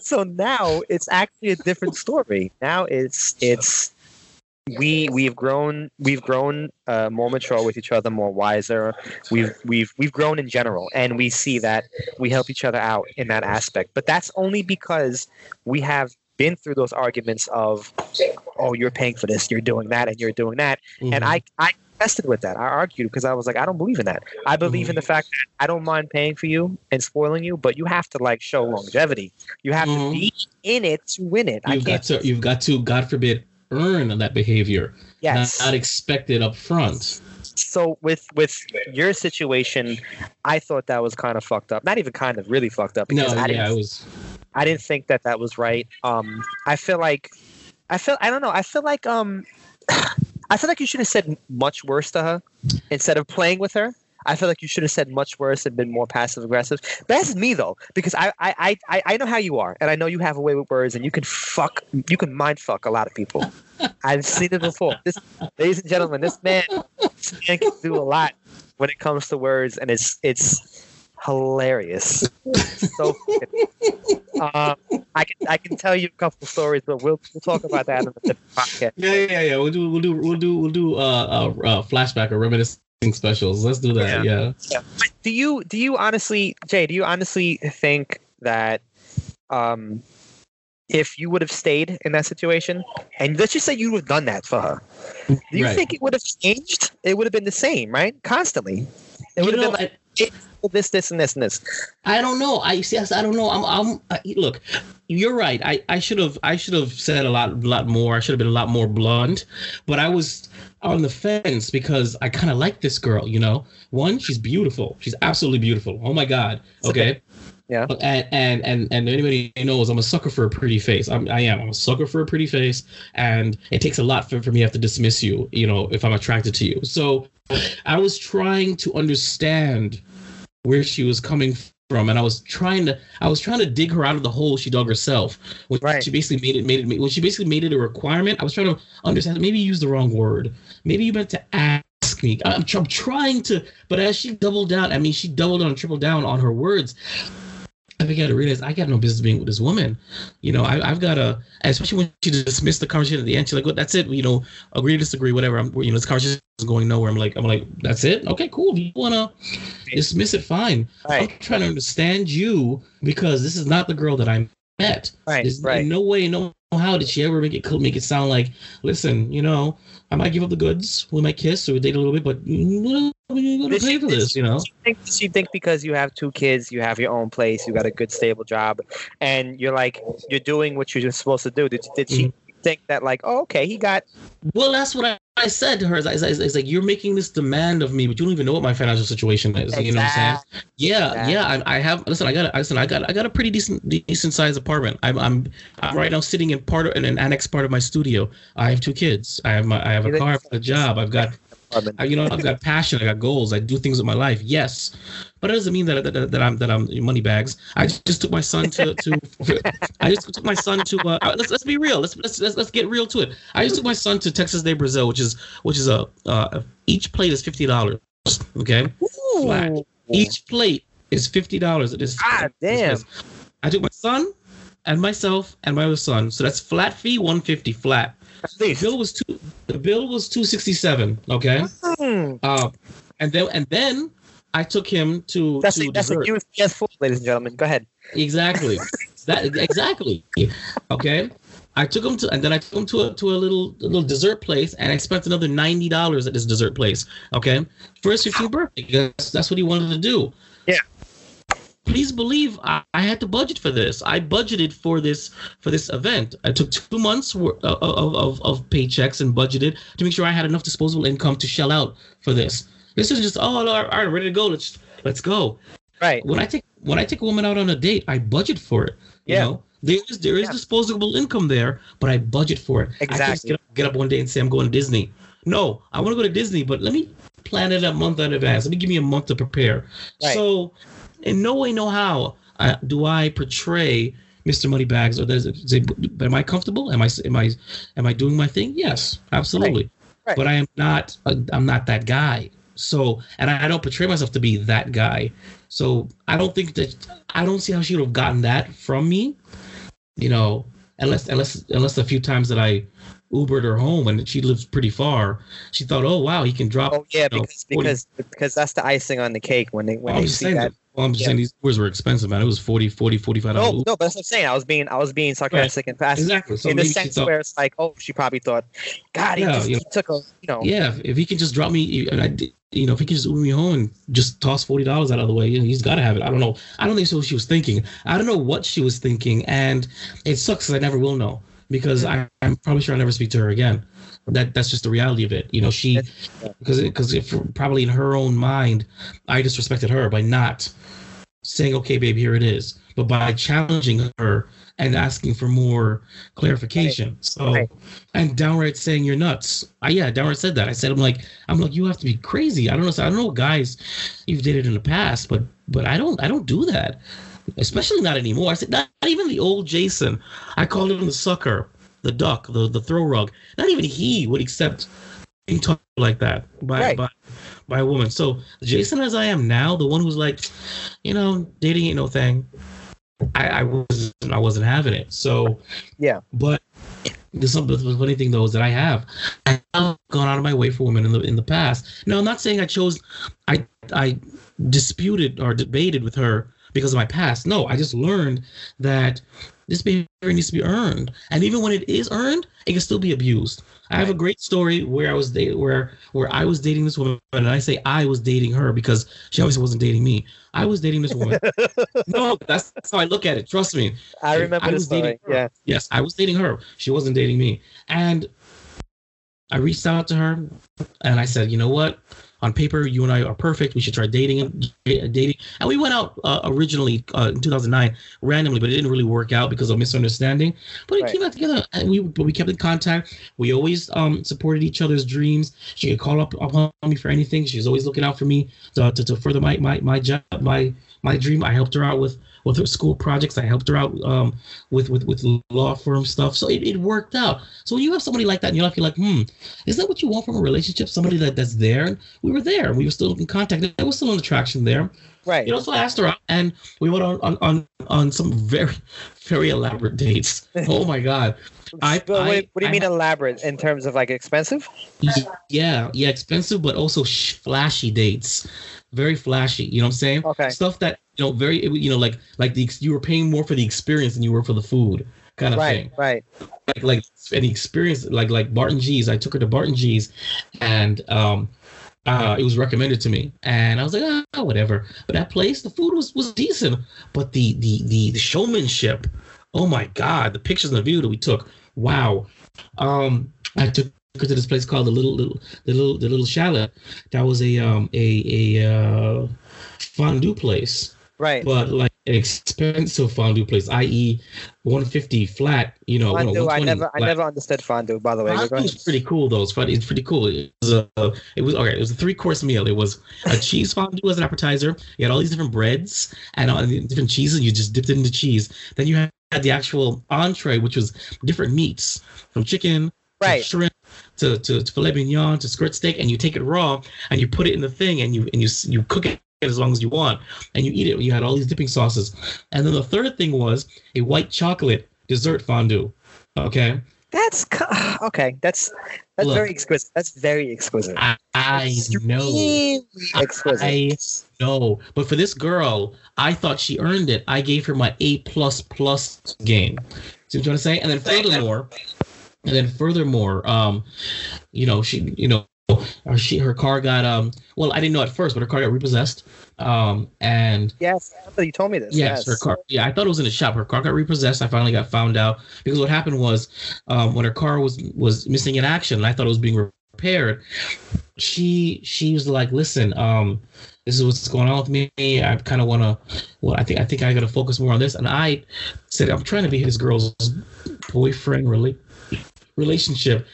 so now it's actually a different story. Now it's it's we we've grown we've grown uh, more mature with each other, more wiser. We've we've we've grown in general, and we see that we help each other out in that aspect. But that's only because we have been through those arguments of, oh, you're paying for this, you're doing that, and you're doing that and Mhm. I I tested with that. I argued because I was like, I don't believe in that. I believe in the fact that I don't mind paying for you and spoiling you, but you have to like show longevity. You have Mhm. to be in it to win it. I you've got to you've got to God forbid earn that behavior, yes. not, not expect it up front. so with with your situation, I thought that was kind of fucked up. Not even kind of, really fucked up. No, Because I yeah, didn't it was. I didn't think that that was right. Um, I feel like, I feel, I don't know. I feel like, um, I feel like you should have said much worse to her instead of playing with her. I feel like you should have said much worse and been more passive aggressive. That's me though, because I, I, I, I- know how you are, and I know you have a way with words, and you can fuck, you can mind fuck a lot of people. I've seen it before. This, ladies and gentlemen, this man, this man can do a lot when it comes to words, and it's it's hilarious. so uh, I can I can tell you a couple stories, but we'll we'll talk about that in a different podcast. Yeah, yeah, yeah. We'll do, we'll do, we'll do, we'll do uh, uh, uh flashback or reminiscence specials. Let's do that. Yeah. But do you do you honestly, Jay? Do you honestly think that um, if you would have stayed in that situation, and let's just say you would have done that for her, do you Right. think it would have changed? It would have been the same, right? Constantly, it You would have know, been like this, this, and this, and this. I don't know. I see. I don't know. I'm. I'm. I, look, you're right. I. I should have. I should have said a lot. lot more. I should have been a lot more blunt. But I was on the fence because I kind of like this girl. You know, one, she's beautiful. She's absolutely beautiful. Oh my god. Okay. Yeah. And and and and anybody knows I'm a sucker for a pretty face. I'm, I am. I'm a sucker for a pretty face, and it takes a lot for, for me to have to dismiss you. You know, if I'm attracted to you. So, I was trying to understand where she was coming from and i was trying to i was trying to dig her out of the hole she dug herself when Right. she basically made it made it when she basically made it a requirement i was trying to understand maybe you used the wrong word maybe you meant to ask me i'm, I'm trying to but as she doubled down i mean she doubled down and tripled down on her words I began to realize I got no business being with this woman. You know, I, I've got to, especially when she dismissed the conversation at the end. She's like, "Well, that's it. You know, agree, disagree, whatever." I'm, you know, this conversation is going nowhere. I'm like, I'm like, that's it. Okay, cool. If you wanna dismiss it, fine. I'm trying to understand you because this is not the girl that I met. right, There's right. no way, no how did she ever make it make it sound like, listen, you know, I might give up the goods, we might kiss or date a little bit, but we're gonna Did pay for this, you know. She think, she think because you have two kids, you have your own place, you got a good stable job, and you're like you're doing what you're supposed to do. Did, did she Mm-hmm. think that like, oh, okay, he got Well, that's what I, I said to her. It's, it's, it's, like you're making this demand of me, but you don't even know what my financial situation is. You know what I'm saying? Yeah, Exactly. yeah. I, I have. Listen, I got. a- Listen, I got. I got a pretty decent, decent sized apartment. I'm, I'm, I'm right now sitting in part of in an annex part of my studio. I have two kids. I have my. I have a car. I have a job. I've got. Apartment. I, you know, I've got passion. I got goals. I do things with my life. Yes, but it doesn't mean that that, that I'm that I'm money bags. I just took my son to to. I just took my son to. Uh, uh, let's let's be real. Let's, let's let's let's get real to it. I just took my son to Texas de Brazil, which is which is a uh, each plate is fifty dollars. Okay, flat. each plate is fifty dollars. It is. God damn. I took my son and myself and my other son. So that's flat fee one fifty flat. At The bill was two. The bill was two sixty seven. Okay. Hmm. Uh, and then and then I took him to That's to a, that's a dessert. USPS fool, ladies and gentlemen. Go ahead. exactly. that exactly. Okay. I took him to and then I took him to a to a little a little dessert place and I spent another ninety dollars at this dessert place. Okay. For his 15th birthday. That's, that's what he wanted to do. Yeah. Please believe I, I had to budget for this. I budgeted for this for this event. I took two months wor- of, of, of, of paychecks and budgeted to make sure I had enough disposable income to shell out for this. This is just oh all right, ready to go. Let's let's go Right. when I take when I take a woman out on a date, I budget for it. You Yeah. know, there is there is Yeah. disposable income there, but I budget for it. Exactly. I can't get up, get up one day and say I'm going to Disney. No, I want to go to Disney, but let me plan it a month in advance. Let me give me a month to prepare. Right. So, in no way, no how uh, do I portray Mr. Moneybags or does it say, am I comfortable? Am I am I am I doing my thing? Yes, absolutely. Right. But I am not i I'm not that guy. So, and I, I don't portray myself to be that guy. So I don't think that I don't see how she would have gotten that from me. You know, unless unless unless a few times that I Ubered her home and she lives pretty far. She thought, oh wow, he can drop. Oh yeah, you know, because 40 because because that's the icing on the cake when they when I'm they see that. Well, I'm just Yeah. saying these Ubers were expensive, man. It was 40 40 45 No, dollars. no, but that's what I'm saying. I was being I was being sarcastic and passive Exactly. So in the sense thought, where it's like, oh, she probably thought, God, he, Yeah, just, you he took a you know. yeah, if, if he can just drop me, and I, did- you know, if he can just Uber me home and just toss forty dollars out of the way, you know, he's got to have it. I don't know. I don't think so. What she was thinking. I don't know what she was thinking, and it sucks I never will know because I, I'm probably sure I'll never speak to her again. That that's just the reality of it. You know, she because because if probably in her own mind, I disrespected her by not saying, "Okay, babe, here it is," but by challenging her and asking for more clarification. So Right. and downright saying you're nuts. I yeah, downright said that. I said I'm like I'm like you have to be crazy. I don't know. I don't know guys you've dated in the past, but but I don't I don't do that. Especially not anymore. I said not, not even the old Jason. I called him the sucker, the duck, the the throw rug. Not even he would accept being talked like that by Right. by by a woman. So Jason as I am now, the one who's like, you know, dating ain't no thing. I, I wasn't I wasn't having it. So Yeah. but the, some, the funny thing though is that I have I've gone out of my way for women in the in the past. Now I'm not saying I chose I I disputed or debated with her because of my past. No, I just learned that this behavior needs to be earned, and even when it is earned, it can still be abused. I have a great story where I was da- where where I was dating this woman, and I say I was dating her because she obviously wasn't dating me. I was dating this woman. no, that's, that's how I look at it. Trust me. I remember I this was story. dating her. Yeah. Yes, I was dating her. She wasn't dating me. And I reached out to her and I said, you know what? On paper, you and I are perfect. We should try dating and dating. And we went out uh, originally uh, in 2009 randomly, but it didn't really work out because of misunderstanding. But it Right. came back together, and we but we kept in contact. We always um supported each other's dreams. She could call up upon me for anything. She was always looking out for me to, to, to further my my my job my my dream. I helped her out with with her school projects. I helped her out um with with with law firm stuff. So it, it worked out. So when you have somebody like that in your life, you're like, hmm, is that what you want from a relationship? Somebody that that's there. And we were there. We were still in contact. There was still an attraction there. Right. You know, so I asked her out, and we went on on on, on some very very elaborate dates. Oh my god. I- But what, I- what do you I mean elaborate in terms of like expensive? Yeah, yeah, expensive, but also sh- flashy dates. Very flashy. You know what I'm saying? Okay. Stuff that you know, very you know, like like the you were paying more for the experience than you were for the food, kind of Right. thing. Right. Like like any experience, like like Barton G's. I took her to Barton G's, and um, uh, it was recommended to me, and I was like, ah, whatever. But that place, the food was was decent, but the the the, the showmanship, oh my god, the pictures and the view that we took, wow. Um, I took her to this place called the little little the little the little chalet. That was a um a a uh, fondue place, Right. but like an expensive fondue place, i.e., 150 flat. You know, fondue. I 120 never. I never understood fondue. By the way. Fondue was pretty cool though. It's funny. It's pretty cool. It was a, it was okay. It was a three course meal. It was a cheese fondue as an appetizer. You had all these different breads and all the different cheeses. You just dipped it into cheese. Then you had the actual entree, which was different meats from chicken, Right. to shrimp, to, to, to filet mignon, to skirt steak, and you take it raw and you put it in the thing and you and you you cook it as long as you want and you eat it. You had all these dipping sauces, and then the third thing was a white chocolate dessert fondue. Okay. That's okay. That's that's Look. very exquisite. That's very exquisite. I, I know. Exquisite. I know. But for this girl, I thought she earned it. I gave her my A plus plus game. See what I'm trying to say? And then furthermore, and then furthermore, um, you know, she, you know, she her car got um. Well, I didn't know at first, but her car got repossessed. Um, and yes, you told me this. Yes, Yes, her car. Yeah, I thought it was in the shop. Her car got repossessed. I finally got found out because what happened was, um, when her car was was missing in action, and I thought it was being repaired. She she was like, "Listen, um, this is what's going on with me. I kind of want to. Well, I think I think I got to focus more on this." And I said, "I'm trying to be his girl's boyfriend, really." relationship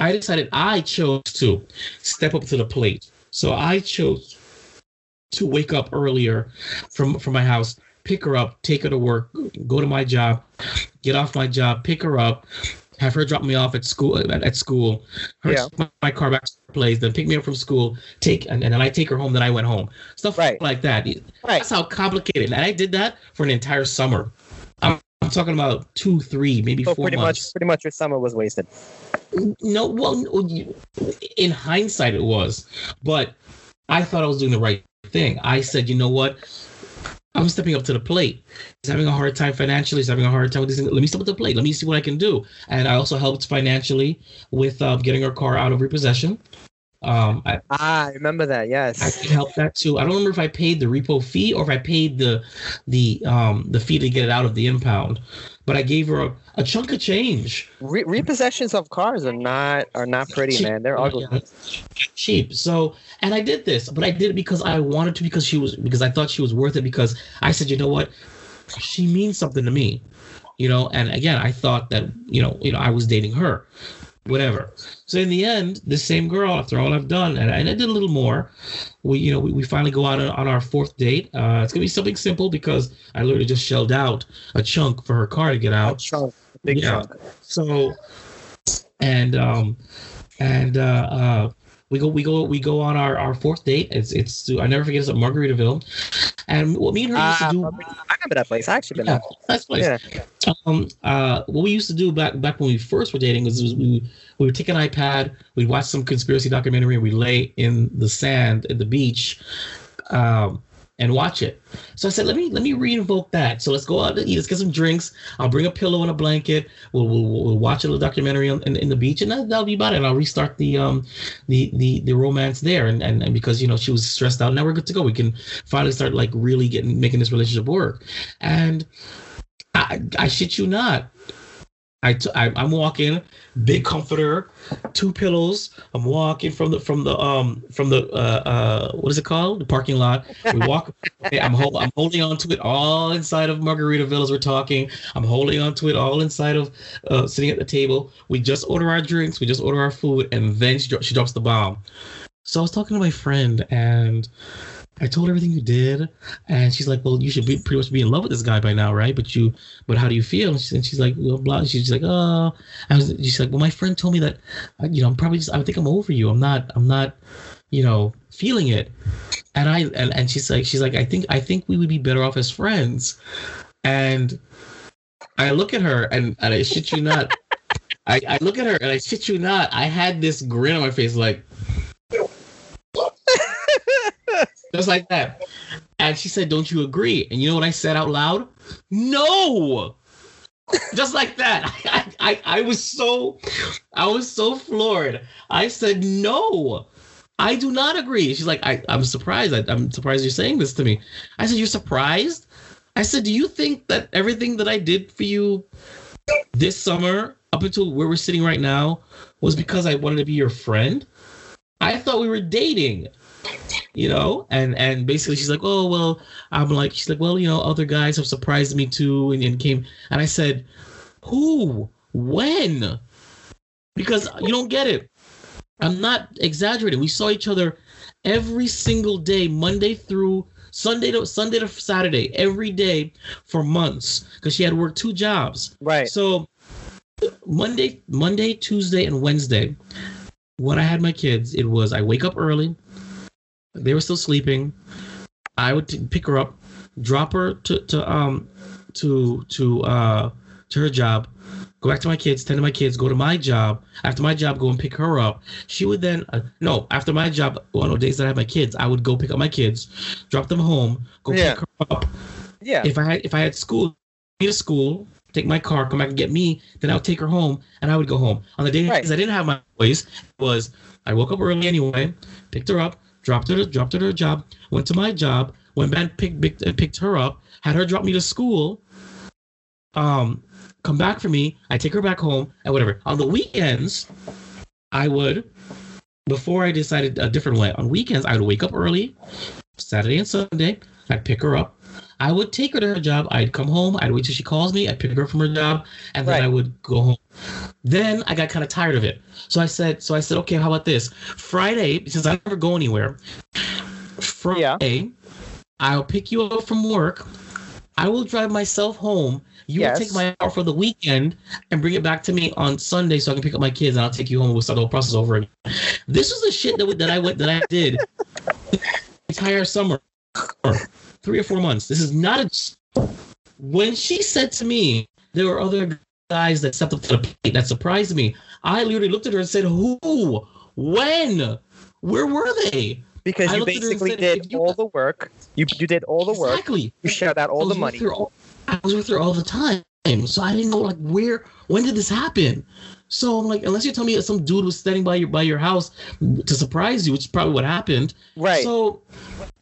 i decided i chose to step up to the plate so i chose to wake up earlier from from my house pick her up take her to work go to my job get off my job pick her up have her drop me off at school at, at school her Yeah. my, my car back to her place then pick me up from school take and, and then i take her home then i went home stuff Right. like that Right. that's how complicated and i did that for an entire summer i'm, I'm talking about two three maybe So four pretty months much, pretty much, your summer was wasted. No, well, in hindsight, it was, but I thought I was doing the right thing. I said, you know what? I'm stepping up to the plate. He's having a hard time financially. He's having a hard time with things. Let me step up to the plate. Let me see what I can do. And I also helped financially with uh, getting her car out of repossession. Um, I, Ah, I remember that. Yes, I could help that too. I don't remember if I paid the repo fee or if I paid the the um the fee to get it out of the impound, but I gave her a, a chunk of change. Re- repossessions of cars are not are not pretty, Cheap. man. They're ugly. yeah. cheap. So, and I did this, but I did it because I wanted to, because she was, because I thought she was worth it. Because I said, you know what, she means something to me, you know. And again, I thought that, you know, you know, I was dating her, whatever. So in the end, the same girl, after all I've done, and, and I did a little more. We, you know, we, we finally go out on, on our fourth date. Uh, it's gonna be something simple because I literally just shelled out a chunk for her car to get A out. chunk, a big Yeah. chunk. So, and um, and uh, uh, we go we go we go on our, our fourth date. It's it's I never forget it's at Margaritaville, and what me and her used to Uh, do. I remember that place. I actually been Yeah, there. that's place. Yeah. Um, uh, what we used to do back back when we first were dating was, was we we would take an iPad, we'd watch some conspiracy documentary, and we lay in the sand at the beach, um, and watch it. So I said, let me let me reinvoke that. So let's go out to eat. Let's get some drinks. I'll bring a pillow and a blanket. We'll we'll, we'll watch a little documentary on, in, in the beach, and that, that'll be about it. And I'll restart the um the the the romance there. And, and and because you know she was stressed out, now we're good to go. We can finally start like really getting making this relationship work. And I, I shit you not. I, t- I I'm walking, big comforter, two pillows. I'm walking from the from the um from the uh uh what is it called the parking lot. We walk. I'm hold, I'm holding on to it all inside of Margaritaville as we're talking. I'm holding on to it all inside of uh sitting at the table. We just order our drinks. We just order our food, and then she she drops the bomb. So I was talking to my friend and. I told her everything you did, and she's like, "Well, you should be pretty much be in love with this guy by now, right? But you, but how do you feel?" And, and she's like, "Well, blah." She's like, "Oh," I was, she's like, "Well, my friend told me that, uh, you know, I'm probably just, I think I'm over you. I'm not, I'm not, you know, feeling it." And I, and, and she's like, she's like, I think, I think we would be better off as friends. And I look at her, and, and I shit you not, I, I look at her, and I shit you not, I had this grin on my face, like. Just like that. And she said, Don't you agree? And you know what I said out loud? No! Just like that. I, I, I was so I was so floored. I said, No, I do not agree. She's like, I, I'm surprised. I, I'm surprised you're saying this to me. I said, You're surprised? I said, Do you think that everything that I did for you this summer, up until where we're sitting right now, was because I wanted to be your friend? I thought we were dating you know? And and basically she's like oh well i'm like she's like well you know other guys have surprised me too and, and came and i said who? When? Because you don't get it. I'm not exaggerating. We saw each other every single day monday through sunday to sunday to saturday every day for months because she had worked two jobs. Right. so Monday, Monday, Tuesday, and Wednesday, when I had my kids, it was I wake up early. They were still sleeping. I would t- pick her up, drop her to, to um to to uh to her job, go back to my kids, tend to my kids, go to my job. After my job, go and pick her up. She would then uh, no after my job one of the days that I had my kids, I would go pick up my kids, drop them home, go Yeah. pick her up, Yeah. if I had if I had school, me to school, take my car, come back and get me, then I would take her home and I would go home. On the days Right. I didn't have my voice, it was I woke up early anyway, picked her up, dropped her dropped her to her job, went to my job, went back picked picked, uh, picked her up, had her drop me to school, um, come back for me, I take her back home and whatever. On the weekends, I would before I decided a different way. On weekends, I would wake up early, Saturday and Sunday. I'd pick her up. I would take her to her job. I'd come home. I'd wait till she calls me. I'd pick her up from her job, and then Right. I would go home. Then I got kind of tired of it, so I said, so I said, okay, how about this? Friday, since I never go anywhere. Friday, I'll pick you up from work. I will drive myself home. You Yes. will take my car for the weekend and bring it back to me on Sunday so I can pick up my kids and I'll take you home and we'll start the whole process over again. This was the shit that, that I went that I did entire summer, three or four months. This is not a. When she said to me, there were other guys that stepped up to the plate that surprised me. I literally looked at her and said, "Who? When? Where were they?" Because I you looked at her and basically said, did you- all the work. You you did all the work. Exactly. You shared out all the money. all- I was with her all the time, so I didn't know like where, when did this happen? So I'm like, unless you tell me that some dude was standing by your by your house to surprise you, which is probably what happened. Right. So,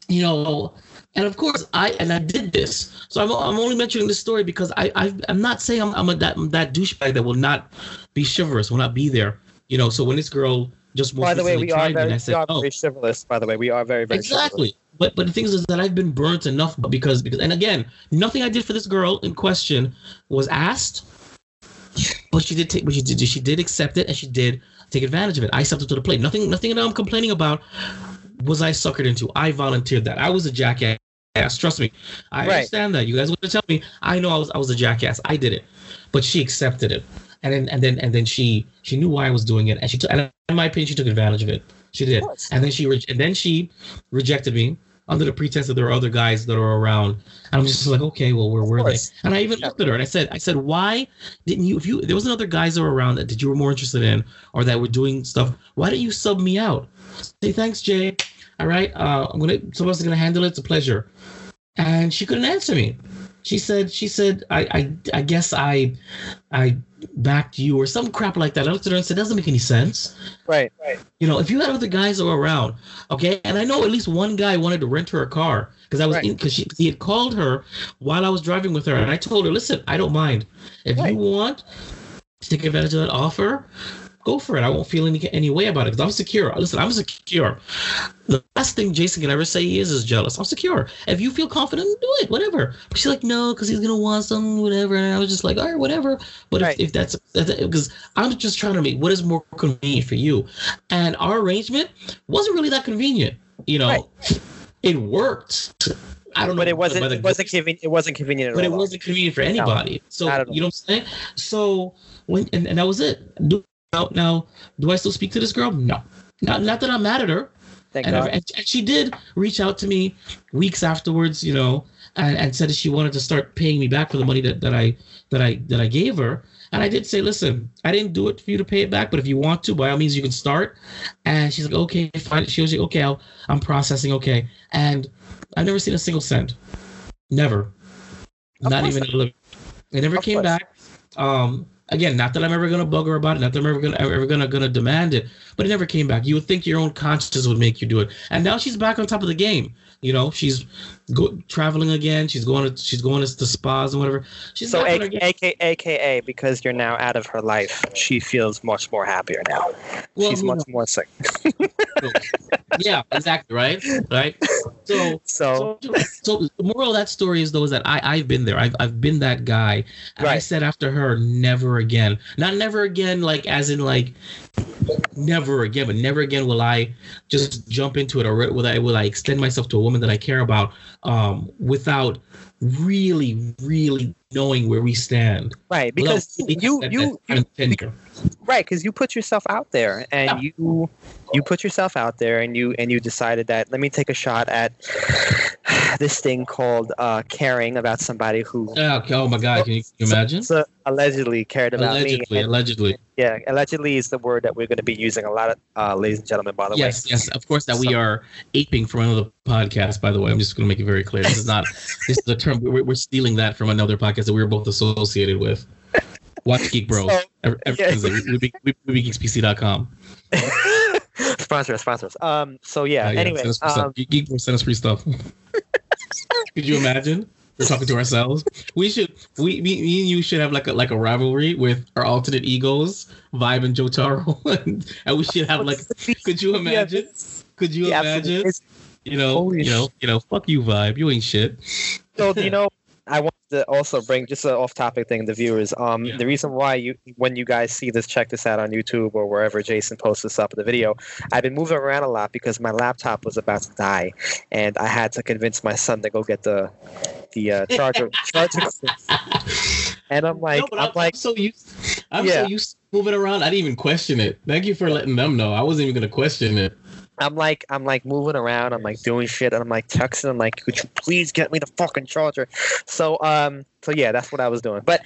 you know, and of course I and I did this. So I'm, I'm only mentioning this story because I, I I'm not saying I'm, I'm a, that I'm that douchebag that will not be chivalrous, will not be there. You know, so when this girl just by the way, we are tried me, very, and we are "Oh." very chivalrous. By the way, we are very very exactly but but the thing is, is that i've been burnt enough because because and again nothing i did for this girl in question was asked but she did take but she did she did accept it and she did take advantage of it i stepped up to the plate nothing nothing that i'm complaining about was i suckered into? I volunteered that. I was a jackass. Trust me. I Right. understand that. You guys want to tell me? I know i was i was a jackass. I did it. But she accepted it. And then and then and then she she knew why i was doing it. And she took and in my opinion she took advantage of it. She did. And then she re- and then she rejected me under the pretense that there are other guys that are around. And I'm just like, okay, well, where were they? And I even looked at her and I said, I said, why didn't you? If you there wasn't other guys that were around that, that you were more interested in or that were doing stuff, why didn't you sub me out? Say thanks, Jay. All right, uh, I'm gonna someone else gonna handle it. It's a pleasure. And she couldn't answer me. She said, she said, I, I, I guess I, I backed you or some crap like that. I looked at her and said, doesn't make any sense. Right, right. You know, if you had other guys that were around, okay, and I know at least one guy wanted to rent her a car because I was Right. because he had called her while I was driving with her, and I told her, listen, I don't mind if Right. you want to take advantage of that offer. Go for it. I won't feel any any way about it because I'm secure. Listen, I'm secure. The last thing Jason can ever say he is is jealous. I'm secure. If you feel confident, do it. Whatever. But she's like, no, because he's gonna want something, whatever. And I was just like, all right, whatever. But Right. if, if that's because I'm just trying to make what is more convenient for you, and our arrangement wasn't really that convenient. You know, Right. it worked. I don't know, But it wasn't. It wasn't convenient. It wasn't convenient at but it all. wasn't convenient for anybody. so at all. you know what I'm saying? So when and, and that was it. Do, now, now, do I still speak to this girl? No. Not not that I'm mad at her. Thank And, God. and and she did reach out to me weeks afterwards, you know, and, and said that she wanted to start paying me back for the money that, that I that I that I gave her. And I did say, listen, I didn't do it for you to pay it back, but if you want to, by all means, you can start. And she's like, okay, fine. She was like, okay, I'll, I'm processing, okay. And I've never seen a single cent, never, Of not even a little. It never Of came course. back. Um, again, not that I'm ever gonna bug her about it, not that I'm ever gonna ever gonna gonna demand it, but it never came back. You would think your own conscience would make you do it, and now she's back on top of the game. You know, she's go, traveling again. She's going to she's going to the spas and whatever. She's So, A- AKA, AKA, because you're now out of her life, she feels much more happier now. Well, She's much more sick. yeah, exactly, right, right. So, So, so, so the moral of that story is though is that I I've been there. I've I've been that guy. And I said after her, never again. Not never again, like as in like never again, but never again will I just jump into it or will I will I extend myself to a woman that I care about um without really really knowing where we stand. right, because you that- you that kind right because you put yourself out there and you you put yourself out there and you and you decided that let me take a shot at this thing called uh, caring about somebody who Yeah. Oh my God! Can you, can you imagine? so allegedly cared about Allegedly, me. And, allegedly. yeah, allegedly is the word that we're going to be using a lot of, uh, ladies and gentlemen. By the Yes, way, yes, yes, of course that we are aping from another podcast. By the way, I'm just going to make it very clear. This is not this is the term we're, we're stealing that from another podcast that we were both associated with. Watch Geek Bros. So, every, every yeah. We, we, we, sponsor us, sponsor us. Um. So yeah. Uh, yeah, anyway, send us um, Geek Bros send us free stuff. Could you imagine? We're talking to ourselves. We should, we, me, me and you should have like a like a rivalry with our alternate egos, Vibe and Joe Tarro, and we should have like. Could you imagine? Could you yeah, imagine? it's- You know, Holy you know, you know. Fuck you, Vibe. You ain't shit. So do you know, I want to also bring just an off-topic thing. To the viewers, um, Yeah. the reason why you, when you guys see this, check this out on YouTube or wherever Jason posts this up in the video. I've been moving around a lot because my laptop was about to die, and I had to convince my son to go get the the uh, charger charger. And I'm like, no, but I'm, I'm, like, so used. I'm Yeah. so used to moving around. I didn't even question it. Thank you for letting them know. I wasn't even gonna question it. I'm like, I'm like moving around. I'm like doing shit, and I'm like texting. I'm like, could you please get me the fucking charger? So, um, so yeah, that's what I was doing. But,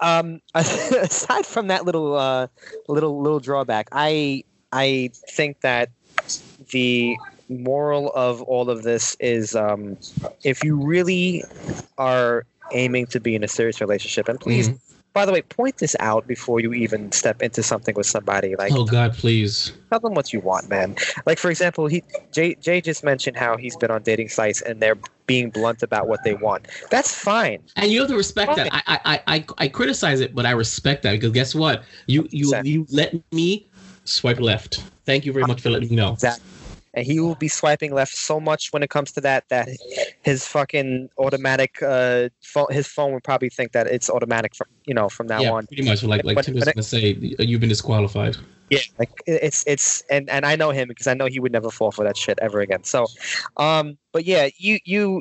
um, aside from that little, uh, little, little drawback, I, I think that the moral of all of this is, um, if you really are aiming to be in a serious relationship, and please, Mhm. By the way, point this out before you even step into something with somebody. Like, Oh God, please. tell them what you want, man. Like for example, he Jay Jay just mentioned how he's been on dating sites and they're being blunt about what they want. That's fine. And you have to respect that. I, I, I, I, I criticize it, but I respect that because guess what? You, you, Exactly. you let me swipe left. Thank you very much for letting me know. Exactly. And he will be swiping left so much when it comes to that that his fucking automatic uh phone his phone would probably think that it's automatic from you know from now yeah, on. pretty much. Like, like But- Tim is but gonna say, you've been disqualified. Yeah, like it's it's and and I know him because I know he would never fall for that shit ever again. So, um, but yeah, you you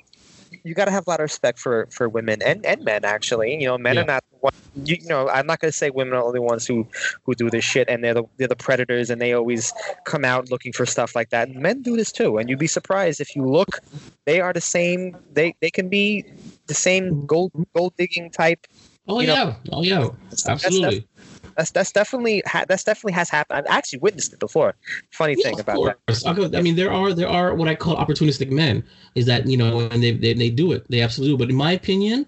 you got to have a lot of respect for for women and and men actually. You know, men Yeah. are not one you, you know, I'm not gonna say women are the only ones who who do this shit, and they're the they're the predators, and they always come out looking for stuff like that. Men do this too, and you'd be surprised if you look. They are the same. They they can be the same gold gold digging type. Oh You know- yeah, oh yeah, absolutely. That's that's definitely ha- that's definitely has happened. I've actually witnessed it before. Funny Yeah, thing about that. course. Okay, I mean, there are there are what I call opportunistic men. Is that you know, and they they, they do it. They absolutely. do. But in my opinion,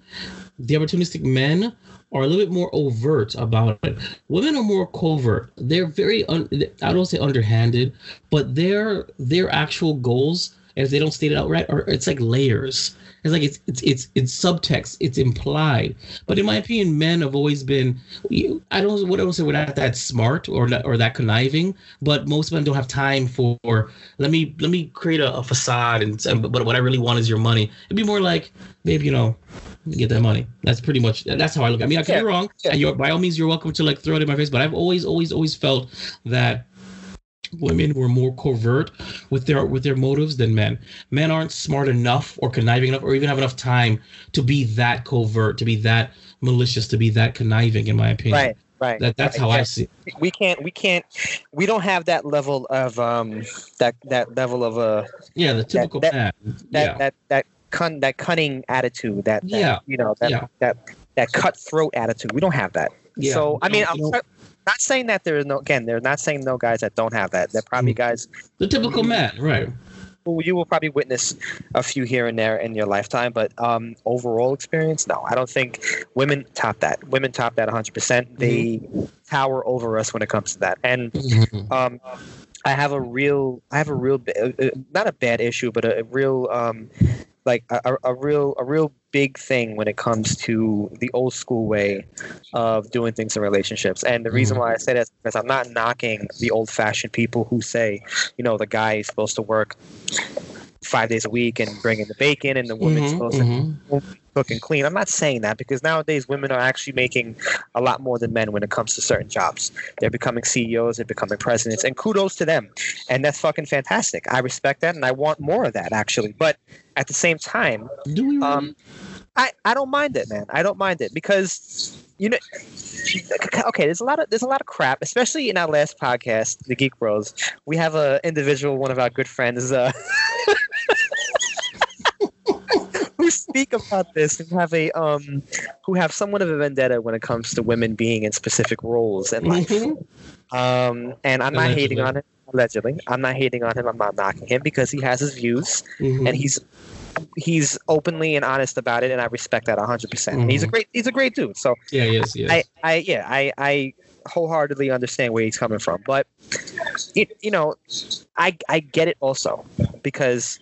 the opportunistic men are a little bit more overt about it. Women are more covert. They're very un, I don't say underhanded, but their their actual goals, if they don't state it outright, are it's like layers. It's like it's it's it's it's subtext. It's implied. But in my opinion, men have always been. you- I don't. What I don't say we're not that smart or that, or that conniving. But most men don't have time for. Let me let me create a, a facade and. and but what I really want is your money. It'd be more like, babe, you know, get that money. That's pretty much. That's how I look. I mean, I could Yeah, be wrong. yeah. And you're by all means, you're welcome to like throw it in my face. But I've always always always felt that women were more covert with their with their motives than men. Men aren't smart enough or conniving enough or even have enough time to be that covert, to be that malicious, to be that conniving in my opinion. Right, right. That that's right, how I see. it. we can't we can't we don't have that level of um that that level of uh Yeah, the typical that- man. that yeah. that that cun that cunning attitude that, that Yeah. you know that Yeah. that that cutthroat attitude we don't have that Yeah, so i mean don't- i'm not- saying that there is no again they're not saying no guys that don't have that. They're probably Mm. guys the typical man, right. Well, you will probably witness a few here and there in your lifetime but um overall experience no. I don't think women top that. Women top that 100%. They tower over us when it comes to that. And um, I have a real, I have a real, uh, uh, not a bad issue, but a, a real, um, like a- a real, a real big thing when it comes to the old school way of doing things in relationships. And the reason why I say that is because I'm not knocking the old fashioned people who say, you know, the guy is supposed to work five days a week and bring in the bacon, and the woman's Mhm, supposed mhm. to cook and clean. I'm not saying that because nowadays women are actually making a lot more than men when it comes to certain jobs. They're becoming CEOs, they're becoming presidents, and kudos to them. And that's fucking fantastic. I respect that and I want more of that actually. But at the same time, Do we really? um, I, I don't mind it, man. I don't mind it because you know okay, there's a lot of there's a lot of crap, especially in our last podcast, the Geek Bros. We have a individual, one of our good friends, uh, who speak about this and have a um who have somewhat of a vendetta when it comes to women being in specific roles in life. Mhm. Um, and I'm not hating on it. Allegedly, I'm not hating on him. I'm not knocking him because he has his views Mhm. and he's he's openly and honest about it, and I respect that 100. percent And he's a Mhm. great he's a great dude. So yeah, yes, yes. I, I yeah, I, I wholeheartedly understand where he's coming from, but it, you know, I, I get it also because,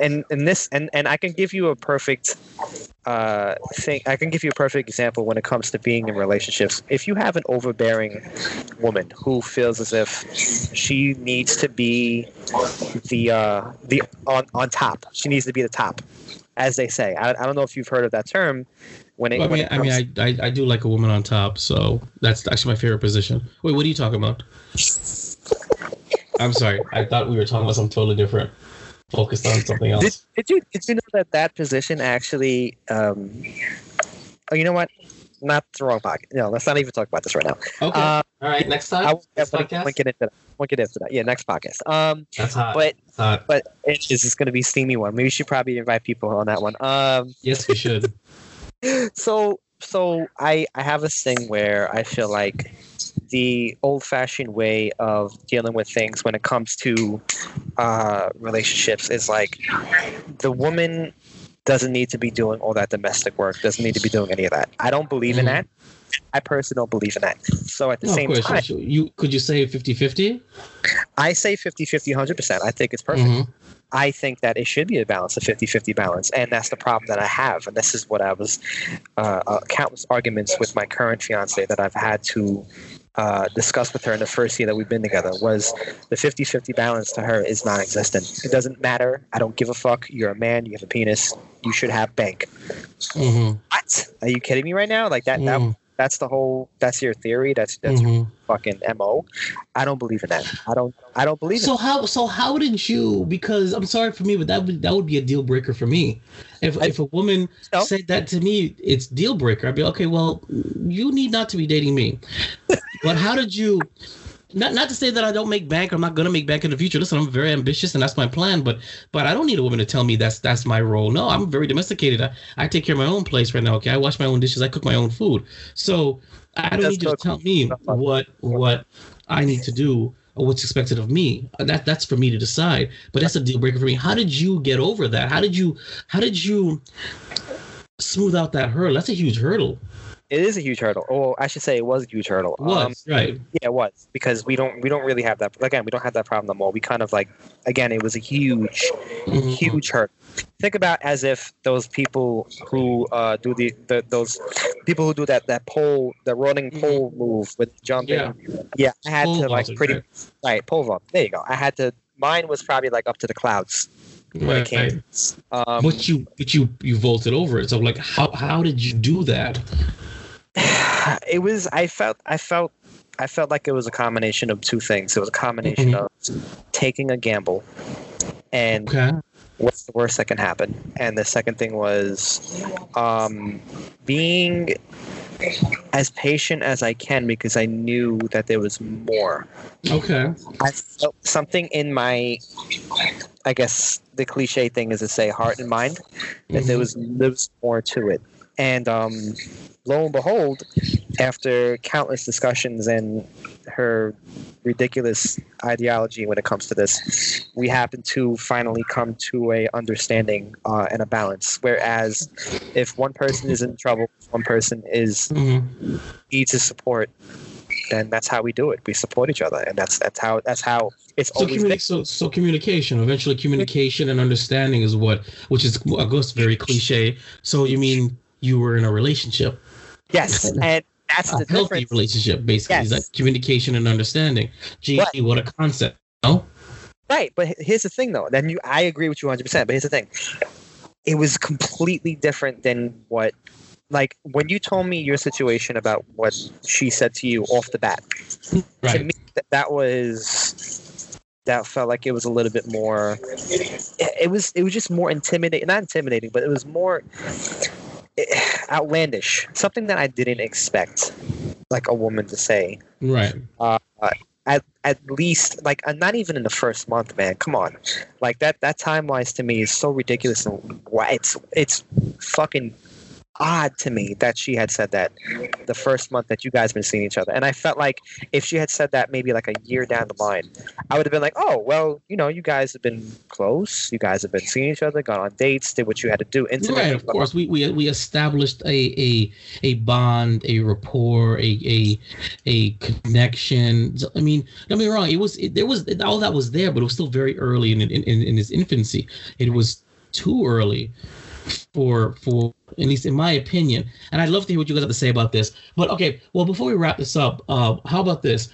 and and this and and I can give you a perfect uh thing. I can give you a perfect example when it comes to being in relationships. If you have an overbearing woman who feels as if she needs to be the uh the on on top, she needs to be the top, as they say. I, I don't know if you've heard of that term. When it, Well, I when mean, it I mean, I, I I do like a woman on top, so that's actually my favorite position. Wait, what are you talking about? I'm sorry, I thought we were talking about something totally different, focused on something else. Did, did you did you know that that position actually? Um, oh, you know what? Not the wrong pocket. No, let's not even talk about this right now. okay, Uh, all right, next I time. won't, I Next won't- won't get into that. Won't get into that. Yeah, next podcast. Um, That's hot. but That's hot. but it is just going to be a steamy one. Maybe we should probably invite people on that one. Um, Yes, we should. so so I I have this thing where I feel like the old-fashioned way of dealing with things when it comes to uh, relationships is like the woman doesn't need to be doing all that domestic work doesn't need to be doing any of that i don't believe in Mhm. that i personally don't believe in that so at the No, same time you- could you say 50-50? i say 50-50 100% i think it's perfect Mhm. I think that it should be a balance, a 50 50 balance. And that's the problem that I have. And this is what I was, uh, uh, countless arguments with my current fiance that I've had to uh, discuss with her in the first year that we've been together was the 50 50 balance to her is non existent. It doesn't matter. I don't give a fuck. You're a man. You have a penis. You should have bank. Mhm. What? Are you kidding me right now? Like that, that Mhm. that's the whole that's your theory. That's that's your Mhm. fucking mo. I don't believe in that. I don't. I don't believe in. So how so how did you? Because I'm sorry for me, but that would that would be a deal breaker for me. If I- if a woman No. said that to me, it's deal breaker. I'd be okay. Well, you need not to be dating me. But how did you? Not not to say that I don't make bank. I'm not gonna make bank in the future. Listen, I'm very ambitious and that's my plan. But but I don't need a woman to tell me that's that's my role. No, I'm very domesticated. I, I take care of my own place right now. Okay, I wash my own dishes. I cook my own food. So I don't That's need you to tell me what what I need to do or what's expected of me. That that's for me to decide. But that's a deal breaker for me. How did you get over that? How did you how did you smooth out that hurdle? That's a huge hurdle. It is a huge hurdle. Or I should say, it was a huge hurdle. It was Um, right. Yeah, it was because we don't we don't really have that. Again, we don't have that problem no more. We kind of like again, it was a huge, Mhm. huge hurt. Think about as if those people who uh, do the, the those people who do that that pole the running pole move with jumping. Yeah. Yeah, I had Pole to like pretty right. right pole vault. There you go. I had to. Mine was probably like up to the clouds when Right, it came. Um, but you but you you vaulted over it. So like how how did you do that? it was i felt i felt i felt like it was a combination of two things it was a combination Mhm. of taking a gamble and Okay. What's the worst that can happen and the second thing was um being as patient as i can because i knew that there was more Okay. i felt something in my i guess the cliche thing is to say heart and mind that there Mhm. was there was more to it. And um, lo and behold, after countless discussions and her ridiculous ideology when it comes to this, we happen to finally come to a understanding uh, and a balance. Whereas, if one person is in trouble, one person is Mhm. needs his support, then that's how we do it. We support each other, and that's that's how that's how it's So, always communi- been. so so communication. Eventually, communication and understanding is what, which is I guess very cliche. So you mean you were in a relationship, Yes, and that's a the healthy difference. relationship, basically. Is that communication and understanding? Gee, Right. what a concept. No. Right, but here's the thing, though. Then you, I agree with you 100. percent But here's the thing: it was completely different than what, like, when you told me your situation about what she said to you off the bat. To Right. me, that, that was that felt like it was a little bit more. It, it was it was just more intimidating, not intimidating, but it was more outlandish. Something that I didn't expect, like a woman to say Right. Uh, at at least like uh, not even in the first month, man. Come on, like that that time wise to me is so ridiculous and why it's it's fucking odd to me that she had said that the first month that you guys been seeing each other. And I felt like if she had said that maybe like a year down the line, I would have been like, oh well, you know, you guys have been close, you guys have been seeing each other, gone on dates, did what you had to do, intimate. Right, of course. We we we established a a a bond, a rapport, a a a connection. I mean, don't get me wrong. It was it, there was all that was there, but it was still very early in in, in in its infancy. It was too early for for at least in my opinion. And I'd love to hear what you guys have to say about this. But okay, well, before we wrap this up, uh, how about this?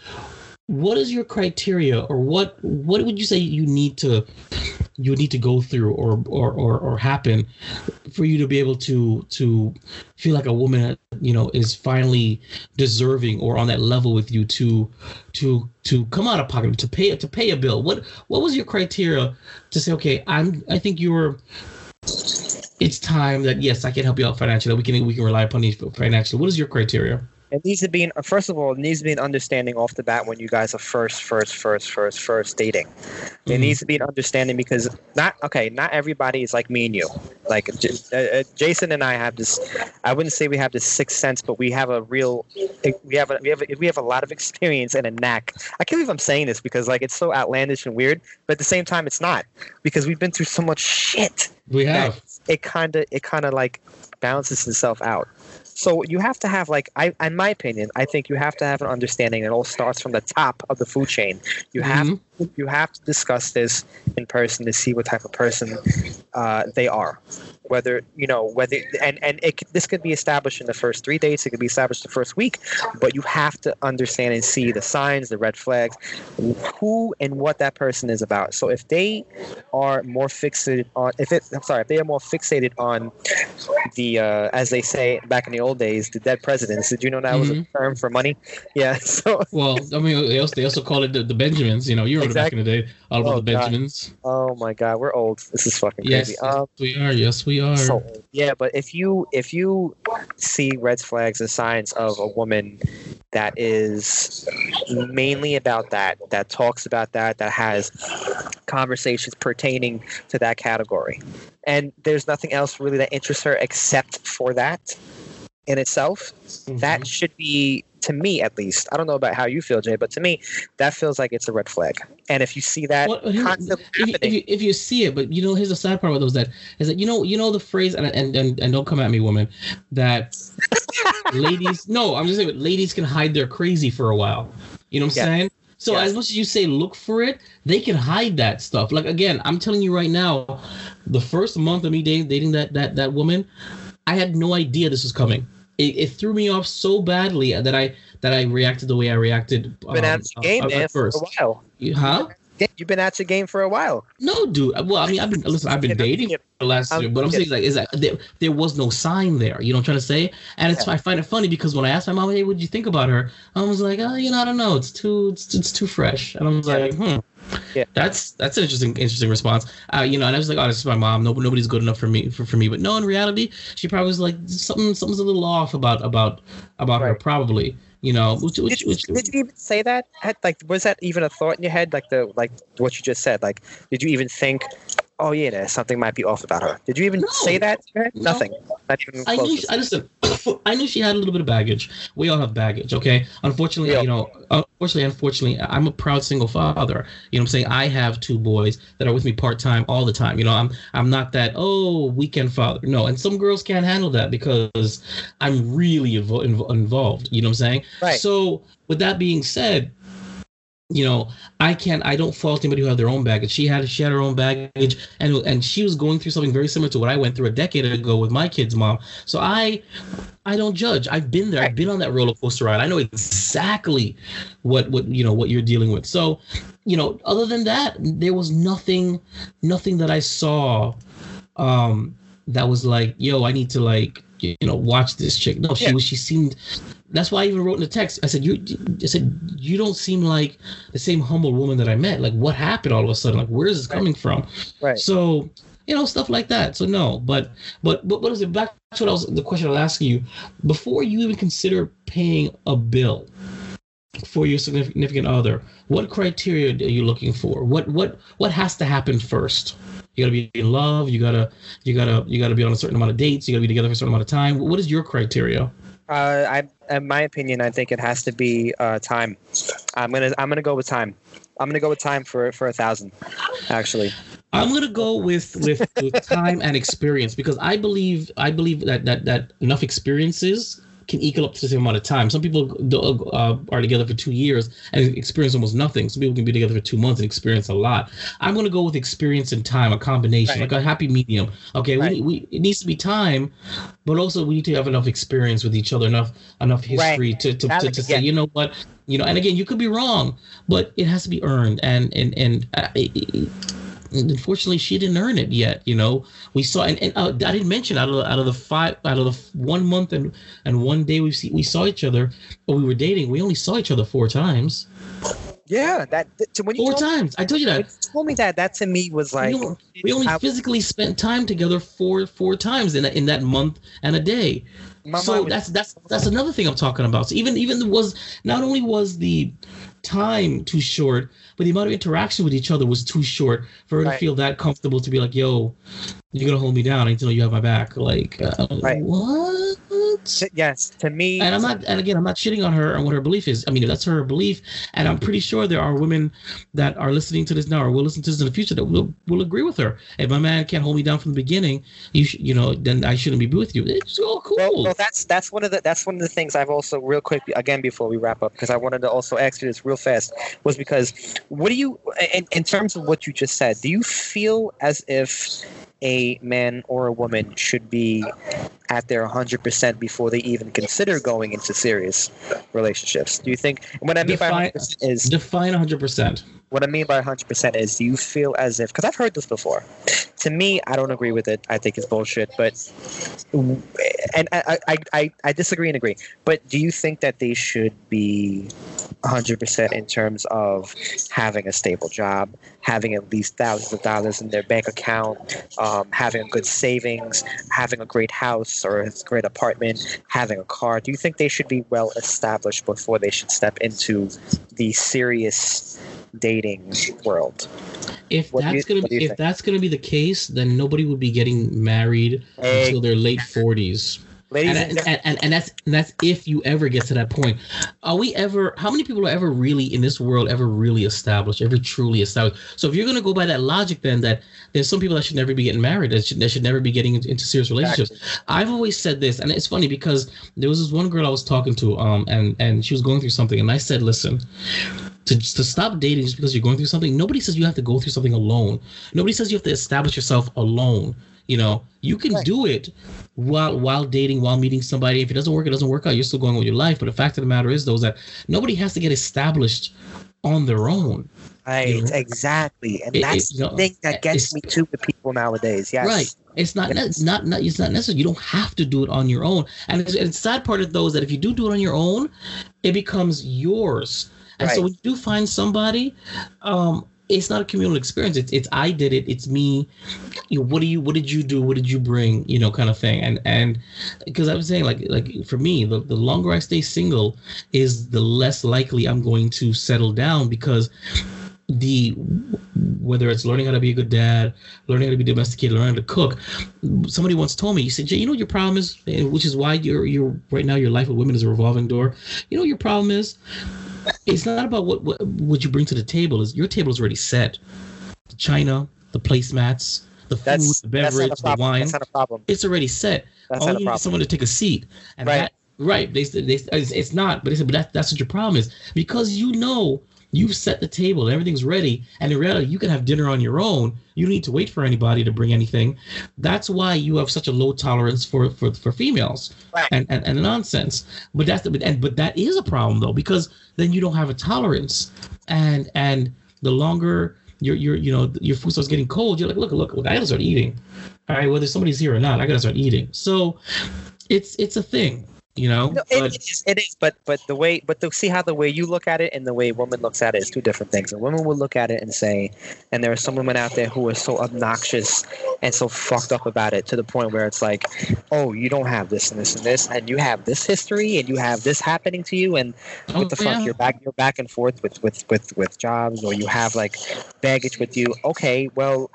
What is your criteria, or what what would you say you need to you need to go through or or or, or happen for you to be able to to feel like a woman you know is finally deserving or on that level with you to to to come out of pocket to pay to pay a bill what what was your criteria to say okay i'm i think you're it's time that yes i can help you out financially we can we can rely upon you financially what is your criteria It needs to be an, first of all, it needs to be an understanding off the bat when you guys are first, first, first, first, first dating. There Mhm. needs to be an understanding because not okay, not everybody is like me and you. Like uh, uh, Jason and I have this. I wouldn't say we have this sixth sense, but we have a real. We have a we have a, we have a lot of experience and a knack. I can't believe I'm saying this because like it's so outlandish and weird, but at the same time it's not because we've been through so much shit we have it kind of it kind of like balances itself out. So you have to have like I, in my opinion, I think you have to have an understanding. It all starts from the top of the food chain. You have Mhm. to, you have to discuss this in person to see what type of person uh, they are. Whether you know whether and and it, this could be established in the first three dates. It could be established the first week, but you have to understand and see the signs, the red flags, who and what that person is about. So if they are more fixated on, if it, I'm sorry, if they are more fixated on the, uh, as they say back in the old days, the dead presidents. Did you know that was a term for money? Yeah. So Well, I mean, they also, they also call it the, the Benjamins. You know, you remember back in the day, all about Oh, the God. Benjamins. Oh my God, we're old. This is fucking Yes, crazy. yes, Um, we are. Yes, we are. so yeah, but if you if you see red flags and signs of a woman that is mainly about that, that talks about that, that has conversations pertaining to that category, and there's nothing else really that interests her except for that in itself, that Mhm. should be to me at least. I don't know about how you feel, Jay, but to me, that feels like it's a red flag. And if you see that Well, if, you- if you if you see it, but you know, here's the sad part about those that is that you know you know the phrase and and and, and don't come at me, woman, that ladies. No, I'm just saying, ladies can hide their crazy for a while. You know what I'm Yeah. saying? So Yeah. as much as you say look for it, they can hide that stuff. Like again, I'm telling you right now, the first month of me dating dating that that that woman, I had no idea this was coming. It, it threw me off so badly that I that I reacted the way I reacted. been um, at the game, uh, man, for a while. You, huh? You've been at the game for a while. No, dude. Well, I mean, I've been listen. I've been dating for the last year, but I'm saying like, is that there, there was no sign there? You know what I'm trying to say? And it's I find it funny because when I asked my mom, "Hey, what did you think about her?" I was like, "Oh, you know, I don't know. It's too, it's, it's too fresh." And I was Yeah. like, "Hmm." Yeah. That's that's an interesting interesting response. Uh, you know, and I was like, "Oh, this is my mom. No, nobody's good enough for me for, for me." But no, in reality, she probably was like something something's a little off about about about her probably. You know, which Did, which did you even say that? Had, like, was that even a thought in your head? Like the like what you just said. Like, did you even think, oh yeah, there's something might be off about her? Did you even No. say that? No. Nothing. Not I knew. She, I listen. I knew she had a little bit of baggage. We all have baggage, okay? Unfortunately, Yeah. you know. Unfortunately, unfortunately, I'm a proud single father. You know, what I'm saying I have two boys that are with me part time all the time. You know, I'm I'm not that oh weekend father. No, and some girls can't handle that because I'm really invo- involved. You know what I'm saying? Right. So with that being said, you know, I can't. I don't fault anybody who had their own baggage. She had she had her own baggage, and and she was going through something very similar to what I went through a decade ago with my kid's mom. So I, I don't judge. I've been there. I've been on that roller coaster ride. I know exactly what what you know what you're dealing with. So, you know, other than that, there was nothing, nothing that I saw, um, that was like, yo, I need to like you know watch this chick. No, she Yeah. was. She seemed. That's why I even wrote in the text. I said, "You," I said, "You don't seem like the same humble woman that I met. Like, what happened all of a sudden? Like, where is this coming from?" Right. So, you know, stuff like that. So no, but but but what is it? Back to what I was the question I was asking you before you even consider paying a bill for your significant other. What criteria are you looking for? What what what has to happen first? You gotta be in love. You gotta you gotta you gotta be on a certain amount of dates. You gotta be together for a certain amount of time. What is your criteria? Uh, I, in my opinion, I think it has to be uh, time. I'm gonna I'm gonna go with time. I'm gonna go with time for for a thousand. Actually, I'm gonna go with with, with time and experience because I believe I believe that that that enough experiences can equal up to the same amount of time. Some people uh, are together for two years and experience almost nothing. Some people can be together for two months and experience a lot. I'm gonna go with experience and time, a combination, Right. like a happy medium. Okay, Right. we, we it needs to be time, but also we need to have enough experience with each other, enough enough history to to, to, to say, you know what, you know. And again, you could be wrong, but it has to be earned. And and and. Uh, it, it- and unfortunately she didn't earn it yet you know we saw and, and uh, i didn't mention out of the, out of the five out of the one month and and one day we see we saw each other but we were dating we only saw each other four times yeah. That to when you four times i told you that you told me that, that to me was like we, only, we only I- physically spent time together four four times in that in that month and a day so that's that's that's another thing I'm talking about. So even even was not only was the time too short, but the amount of interaction with each other was too short for her to feel that comfortable to be like, "Yo, you're gonna hold me down. I need to know you have my back." Like, uh, Right. what? yes, to me. And I'm not, and again, I'm not shitting on her and what her belief is. I mean, if that's her belief, and I'm pretty sure there are women that are listening to this now or will listen to this in the future that will will agree with her. If my man can't hold me down from the beginning, you sh- you know, then I shouldn't be with you. It's all cool. Well, well, that's that's one of the that's one of the things I've also real quick again before we wrap up because I wanted to also ask you this real fast was because what do you in, in terms of what you just said do you feel as if a man or a woman should be at their 100% before they even consider going into serious relationships do you think what i mean by 100% is Define 100%. what I mean by 100% is do you feel as if, because I've heard this before. To me, I don't agree with it. I think it's bullshit. But, and I, I, I, I disagree and agree. But do you think that they should be 100% in terms of having a stable job, having at least thousands of dollars in their bank account, um, having a good savings, having a great house or a great apartment, having a car? Do you think they should be well established before they should step into the serious dating world? If What that's you- gonna be if think? that's gonna be the case, then nobody would be getting married Hey. until their late 40s. Ladies and, and and, and, and that's and that's if you ever get to that point. Are we ever? How many people are ever really in this world ever really established, ever truly established? So if you're gonna go by that logic, then that there's some people that should never be getting married, that should, that should never be getting into, into serious relationships. I've always said this, and it's funny because there was this one girl I was talking to, um, and and she was going through something, and I said, listen. To, to stop dating just because you're going through something, nobody says you have to go through something alone. Nobody says you have to establish yourself alone. You know, you can Right. do it while while dating, while meeting somebody. If it doesn't work, it doesn't work out. You're still going with your life. But the fact of the matter is, though, is that nobody has to get established on their own. Right, you know, exactly, and it- that's it- the know, thing that gets me too with people nowadays. Yes, Right. It's not, Yes. not not it's not necessary. You don't have to do it on your own. And it's, the sad part of those that if you do do it on your own, it becomes yours. And so Right. when you do find somebody, um, it's not a communal experience. It's it's I did it. It's me. You know, what do you what did you do? What did you bring? You know, kind of thing. And and because I was saying like like for me, the, the longer I stay single, is the less likely I'm going to settle down because the whether it's learning how to be a good dad, learning how to be domesticated, learning how to cook. Somebody once told me, he said, Jay, you know your problem is, which is why you're you're right now your life with women is a revolving door. You know your problem is? It's not about what what, what you bring to the table. Is your table is already set. The china, the placemats, the food, that's the beverage, the wine. That's not a problem. It's already set. That's All not you a need problem. is someone to take a seat. And Right. that right. They they, it's, it's not, but they said, but that, that's what your problem is. Because you know you've set the table, everything's ready, and in reality you can have dinner on your own. You don't need to wait for anybody to bring anything. That's why you have such a low tolerance for for, for females Right. and, and, and nonsense. But that's the but, and, but that is a problem though, because then you don't have a tolerance. And and the longer your your you know your food starts getting cold, you're like, look, look, look, I gotta start eating. All right, whether somebody's here or not, I gotta start eating. So it's it's a thing, you know. No, it, but it is. It is. But but the way but to see how the way you look at it and the way a woman looks at it is two different things. A woman will look at it and say, and there are some women out there who are so obnoxious and so fucked up about it to the point where it's like, oh, you don't have this and this and this, and you have this history and you have this happening to you, and Oh, what the fuck? yeah. You're back. You're back and forth with with with with jobs, or you have like baggage with you. Okay, well,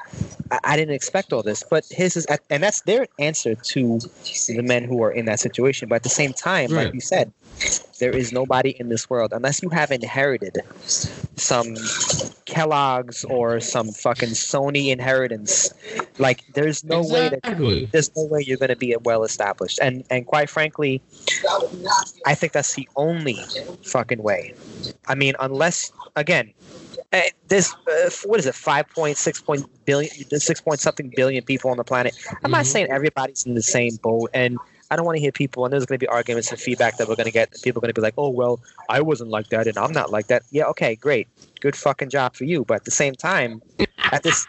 I, I didn't expect all this, but his is, and that's their answer to the men who are in that situation. But at the same time, Right. like you said, there is nobody in this world unless you have inherited some Kellogg's or some fucking Sony inheritance. Like, there's no way that exactly. there's no way you're going to be well established and and quite frankly i think that's the only fucking way i mean unless again this uh, what is it 5.6 point billion 6 point something billion people on the planet i'm not Mhm. saying everybody's in the same boat and I don't want to hear people, and there's going to be arguments and feedback that we're going to get. People are going to be like, "Oh, well, I wasn't like that, and I'm not like that." Yeah, okay, great, good fucking job for you. But at the same time, at this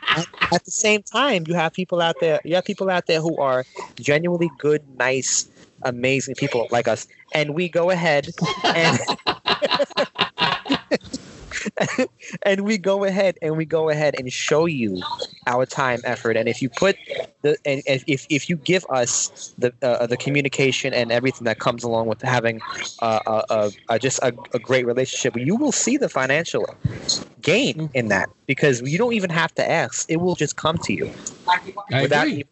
at, the same time, you have people out there. You have people out there who are genuinely good, nice, amazing people like us, and we go ahead and and we go ahead and we go ahead and show you our time, effort, and if you put the and if if, if you give us the uh, the communication and everything that comes along with having uh, uh, uh, uh, just a, a great relationship, you will see the financial gain in that because you don't even have to ask; it will just come to you. I without agree.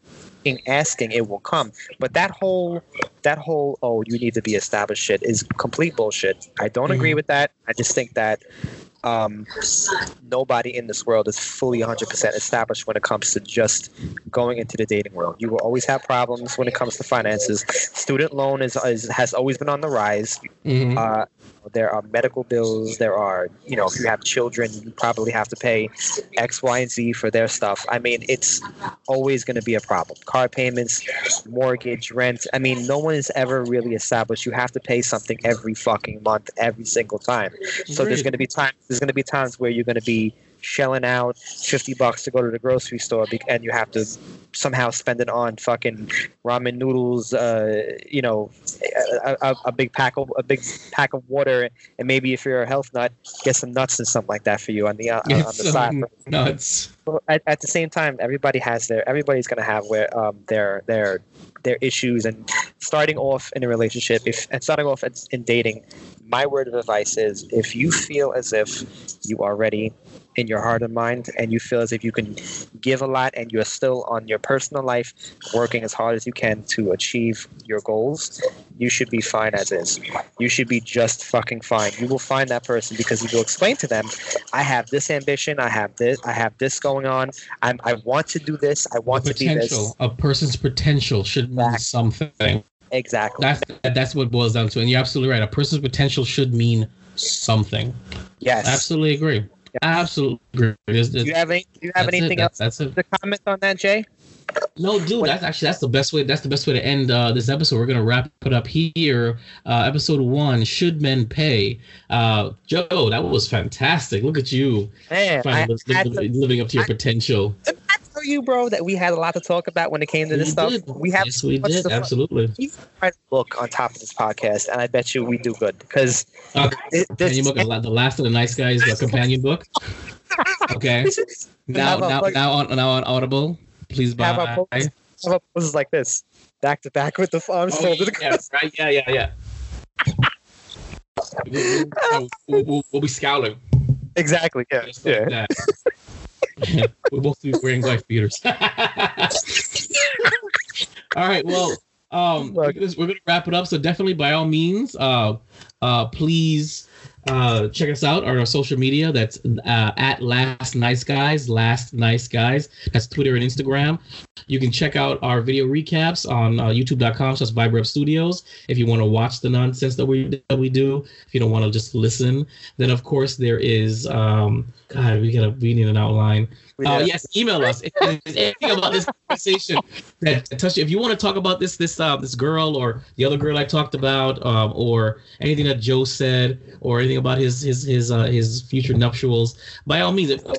even asking it will come. But that whole that whole oh you need to be established shit is complete bullshit. I don't agree Mhm. with that. I just think that um, nobody in this world is fully 100% established when it comes to just going into the dating world. You will always have problems when it comes to finances. Student loan is, is has always been on the rise. Mhm. Uh, there are medical bills. There are, you know, if you have children, you probably have to pay X, Y, and Z for their stuff. I mean, it's always going to be a problem. Car payments, mortgage, rent. I mean, no one is ever really established. You have to pay something every fucking month, every single time. So there's going to be times. There's going to be times where you're going to be shelling out 50 bucks to go to the grocery store and you have to somehow spend it on fucking ramen noodles uh you know a, a, a big pack of a big pack of water and maybe if you're a health nut get some nuts and something like that for you on the uh, on the side nuts. Well, at, at the same time everybody has their everybody's going to have where um their their their issues and starting off in a relationship if and starting off in dating my word of advice is if you feel as if you are ready in your heart and mind and you feel as if you can give a lot and you're still on your personal life working as hard as you can to achieve your goals you should be fine as is you should be just fucking fine you will find that person because you will explain to them i have this ambition i have this i have this going on I'm, i want to do this i want to be this. A person's potential should mean Exactly. something. exactly That's that's what it boils down to. And you're absolutely right. A person's potential should mean something. yes Absolutely agree. Absolutely agree. There's- do you have any do you have it. anything That's- else That's to comment on that jay No, dude, that's actually that's the best way. That's the best way to end uh, this episode. We're gonna wrap it up here. Uh, episode one: Should men pay? Uh, Joe, that was fantastic. Look at you, man finally li- li- to, living up to your I- potential. Tell you bro that we had a lot to talk about when it came to this We stuff did. we have yes, we did. Absolutely. you try to look on top of this podcast, and I bet you we do good because it, this, book, the last of the nice guys, the companion book. Okay. Now, now, now on now on Audible. Please buy. How about posts? How about poses like this, back to back with the arms Oh, folded yeah, right. Yeah, yeah, yeah. We'll, we'll, we'll, we'll, be scowling. Exactly. Yeah. Like Yeah. that. we'll both be wearing wife beaters. All right. Well, um, we're gonna wrap it up. So definitely, by all means, uh, uh, please uh, check us out on our social media. That's uh, at Last Nice Guys. Last Nice Guys. That's Twitter and Instagram. You can check out our video recaps on uh, YouTube.com. slash Vibe Rev Studios. If you want to watch the nonsense that we that we do, if you don't want to just listen, then of course there is. Um, God, we gotta we need an outline. Uh, yes, email us if there's anything about this conversation that touched you. If you want to talk about this this uh, this girl or the other girl I talked about, um, or anything that Joe said, or anything about his his his uh, his future nuptials, by all means.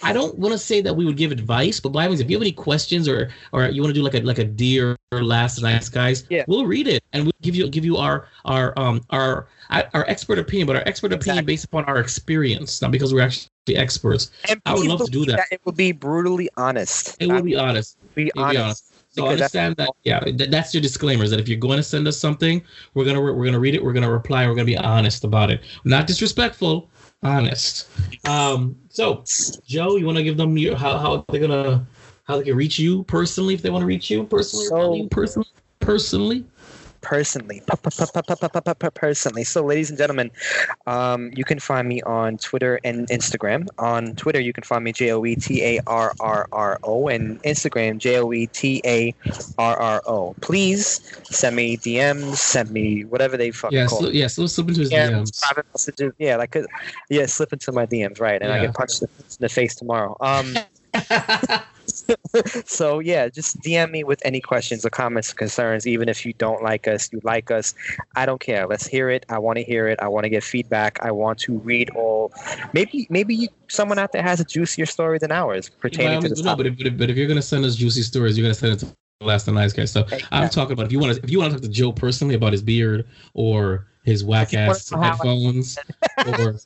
I don't want to say that we would give advice, but by all means, if you have any questions or or you want to do like a like a dear last nice guys, Yeah. we'll read it and we'll give you give you our our um our our expert opinion, but our expert opinion Exactly. based upon our experience, not because we're actually experts. And I would love to do believe that. It will be brutally honest. It will be honest. be It'll be honest. honest. So because that's- understand that, yeah, th- that's your disclaimers. That if you're going to send us something, we're gonna re- we're gonna read it, we're gonna reply, we're gonna be honest about it, not disrespectful, honest. Um, so Joe, you want to give them your how how they're gonna how they can reach you personally if they want to reach you personally, So- you personally, personally. Personally personally so ladies and gentlemen um, you can find me on twitter and instagram on twitter you can find me j-o-e-t-a-r-r-r-o and instagram E j-o-e-t-a-r-r-o please send me dms send me whatever they fucking Yeah, call sli- it. yeah, slip, slip into his Yeah, DMs. private messages. Yeah, like, 'cause- yeah, slip into my DMs, right? And I Yeah. get punched in the face tomorrow. Um, so yeah, just DM me with any questions or comments or concerns. Even if you don't like us, you like us. I don't care. Let's hear it. I want to hear it. I want to get feedback. I want to read all. Maybe maybe you, someone out there has a juicier story than ours pertaining all to means, this no, but if, but, if, but if you're gonna send us juicy stories, you're gonna send it to last and nice guy stuff. I'm talking about if you want to if you want to talk to Joe personally about his beard or his whack ass If you wanna know how I- headphones, or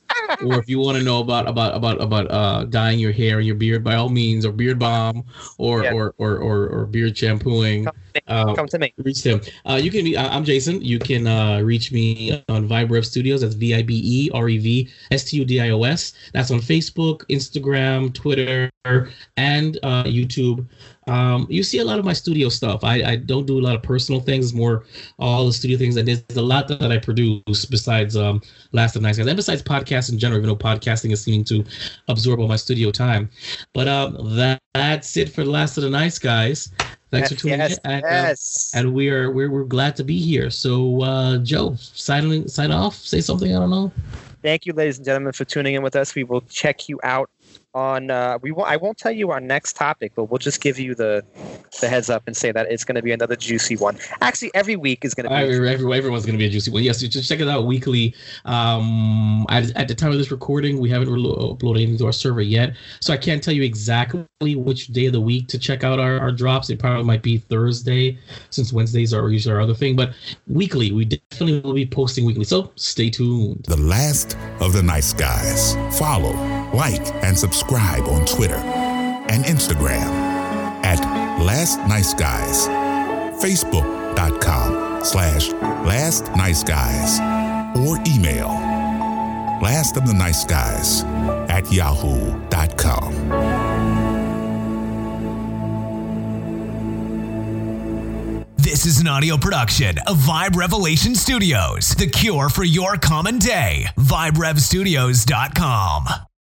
or if you want to know about about about about uh dyeing your hair and your beard, by all means, or beard balm, or Yeah. or, or or or beard shampooing, Come to me. uh, Come to me. reach him. Uh, you can be. Uh, I'm Jason. You can uh, reach me on Vibe Rev Studios. That's V I B E R E V S T U D I O S. That's on Facebook, Instagram, Twitter, and uh, YouTube. Um, you see a lot of my studio stuff. I, I don't do a lot of personal things. More all the studio things. And there's a lot that I produce besides um, Last of the Nice Guys and besides podcasts in general, even though podcasting is seeming to absorb all my studio time. But um, that, that's it for the last of the nice guys. Thanks for tuning yes, in. And, uh, yes. and we are we're, we're glad to be here. So uh, Joe, sign sign off. Say something. I don't know. Thank you, ladies and gentlemen, for tuning in with us. We will check you out on. Uh, we won't I won't tell you our next topic, but we'll just give you the the heads up and say that it's going to be another juicy one. Actually, every week is going to be. Every, every, everyone's going to be a juicy one. Yes, you just check it out weekly. Um, at, at the time of this recording, we haven't re- uploaded anything to our server yet, so I can't tell you exactly which day of the week to check out our, our drops. It probably might be Thursday, since Wednesdays are usually our other thing. But weekly, we definitely will be posting weekly. So stay tuned. The last of the nice guys. Follow, like, and subscribe on Twitter and Instagram at Last Nice Guys, Facebook.com slash Last Nice Guys, or email Last of the Nice Guys at Yahoo.com. This is an audio production of Vibe Revelation Studios, the cure for your common day. VibeRevStudios.com.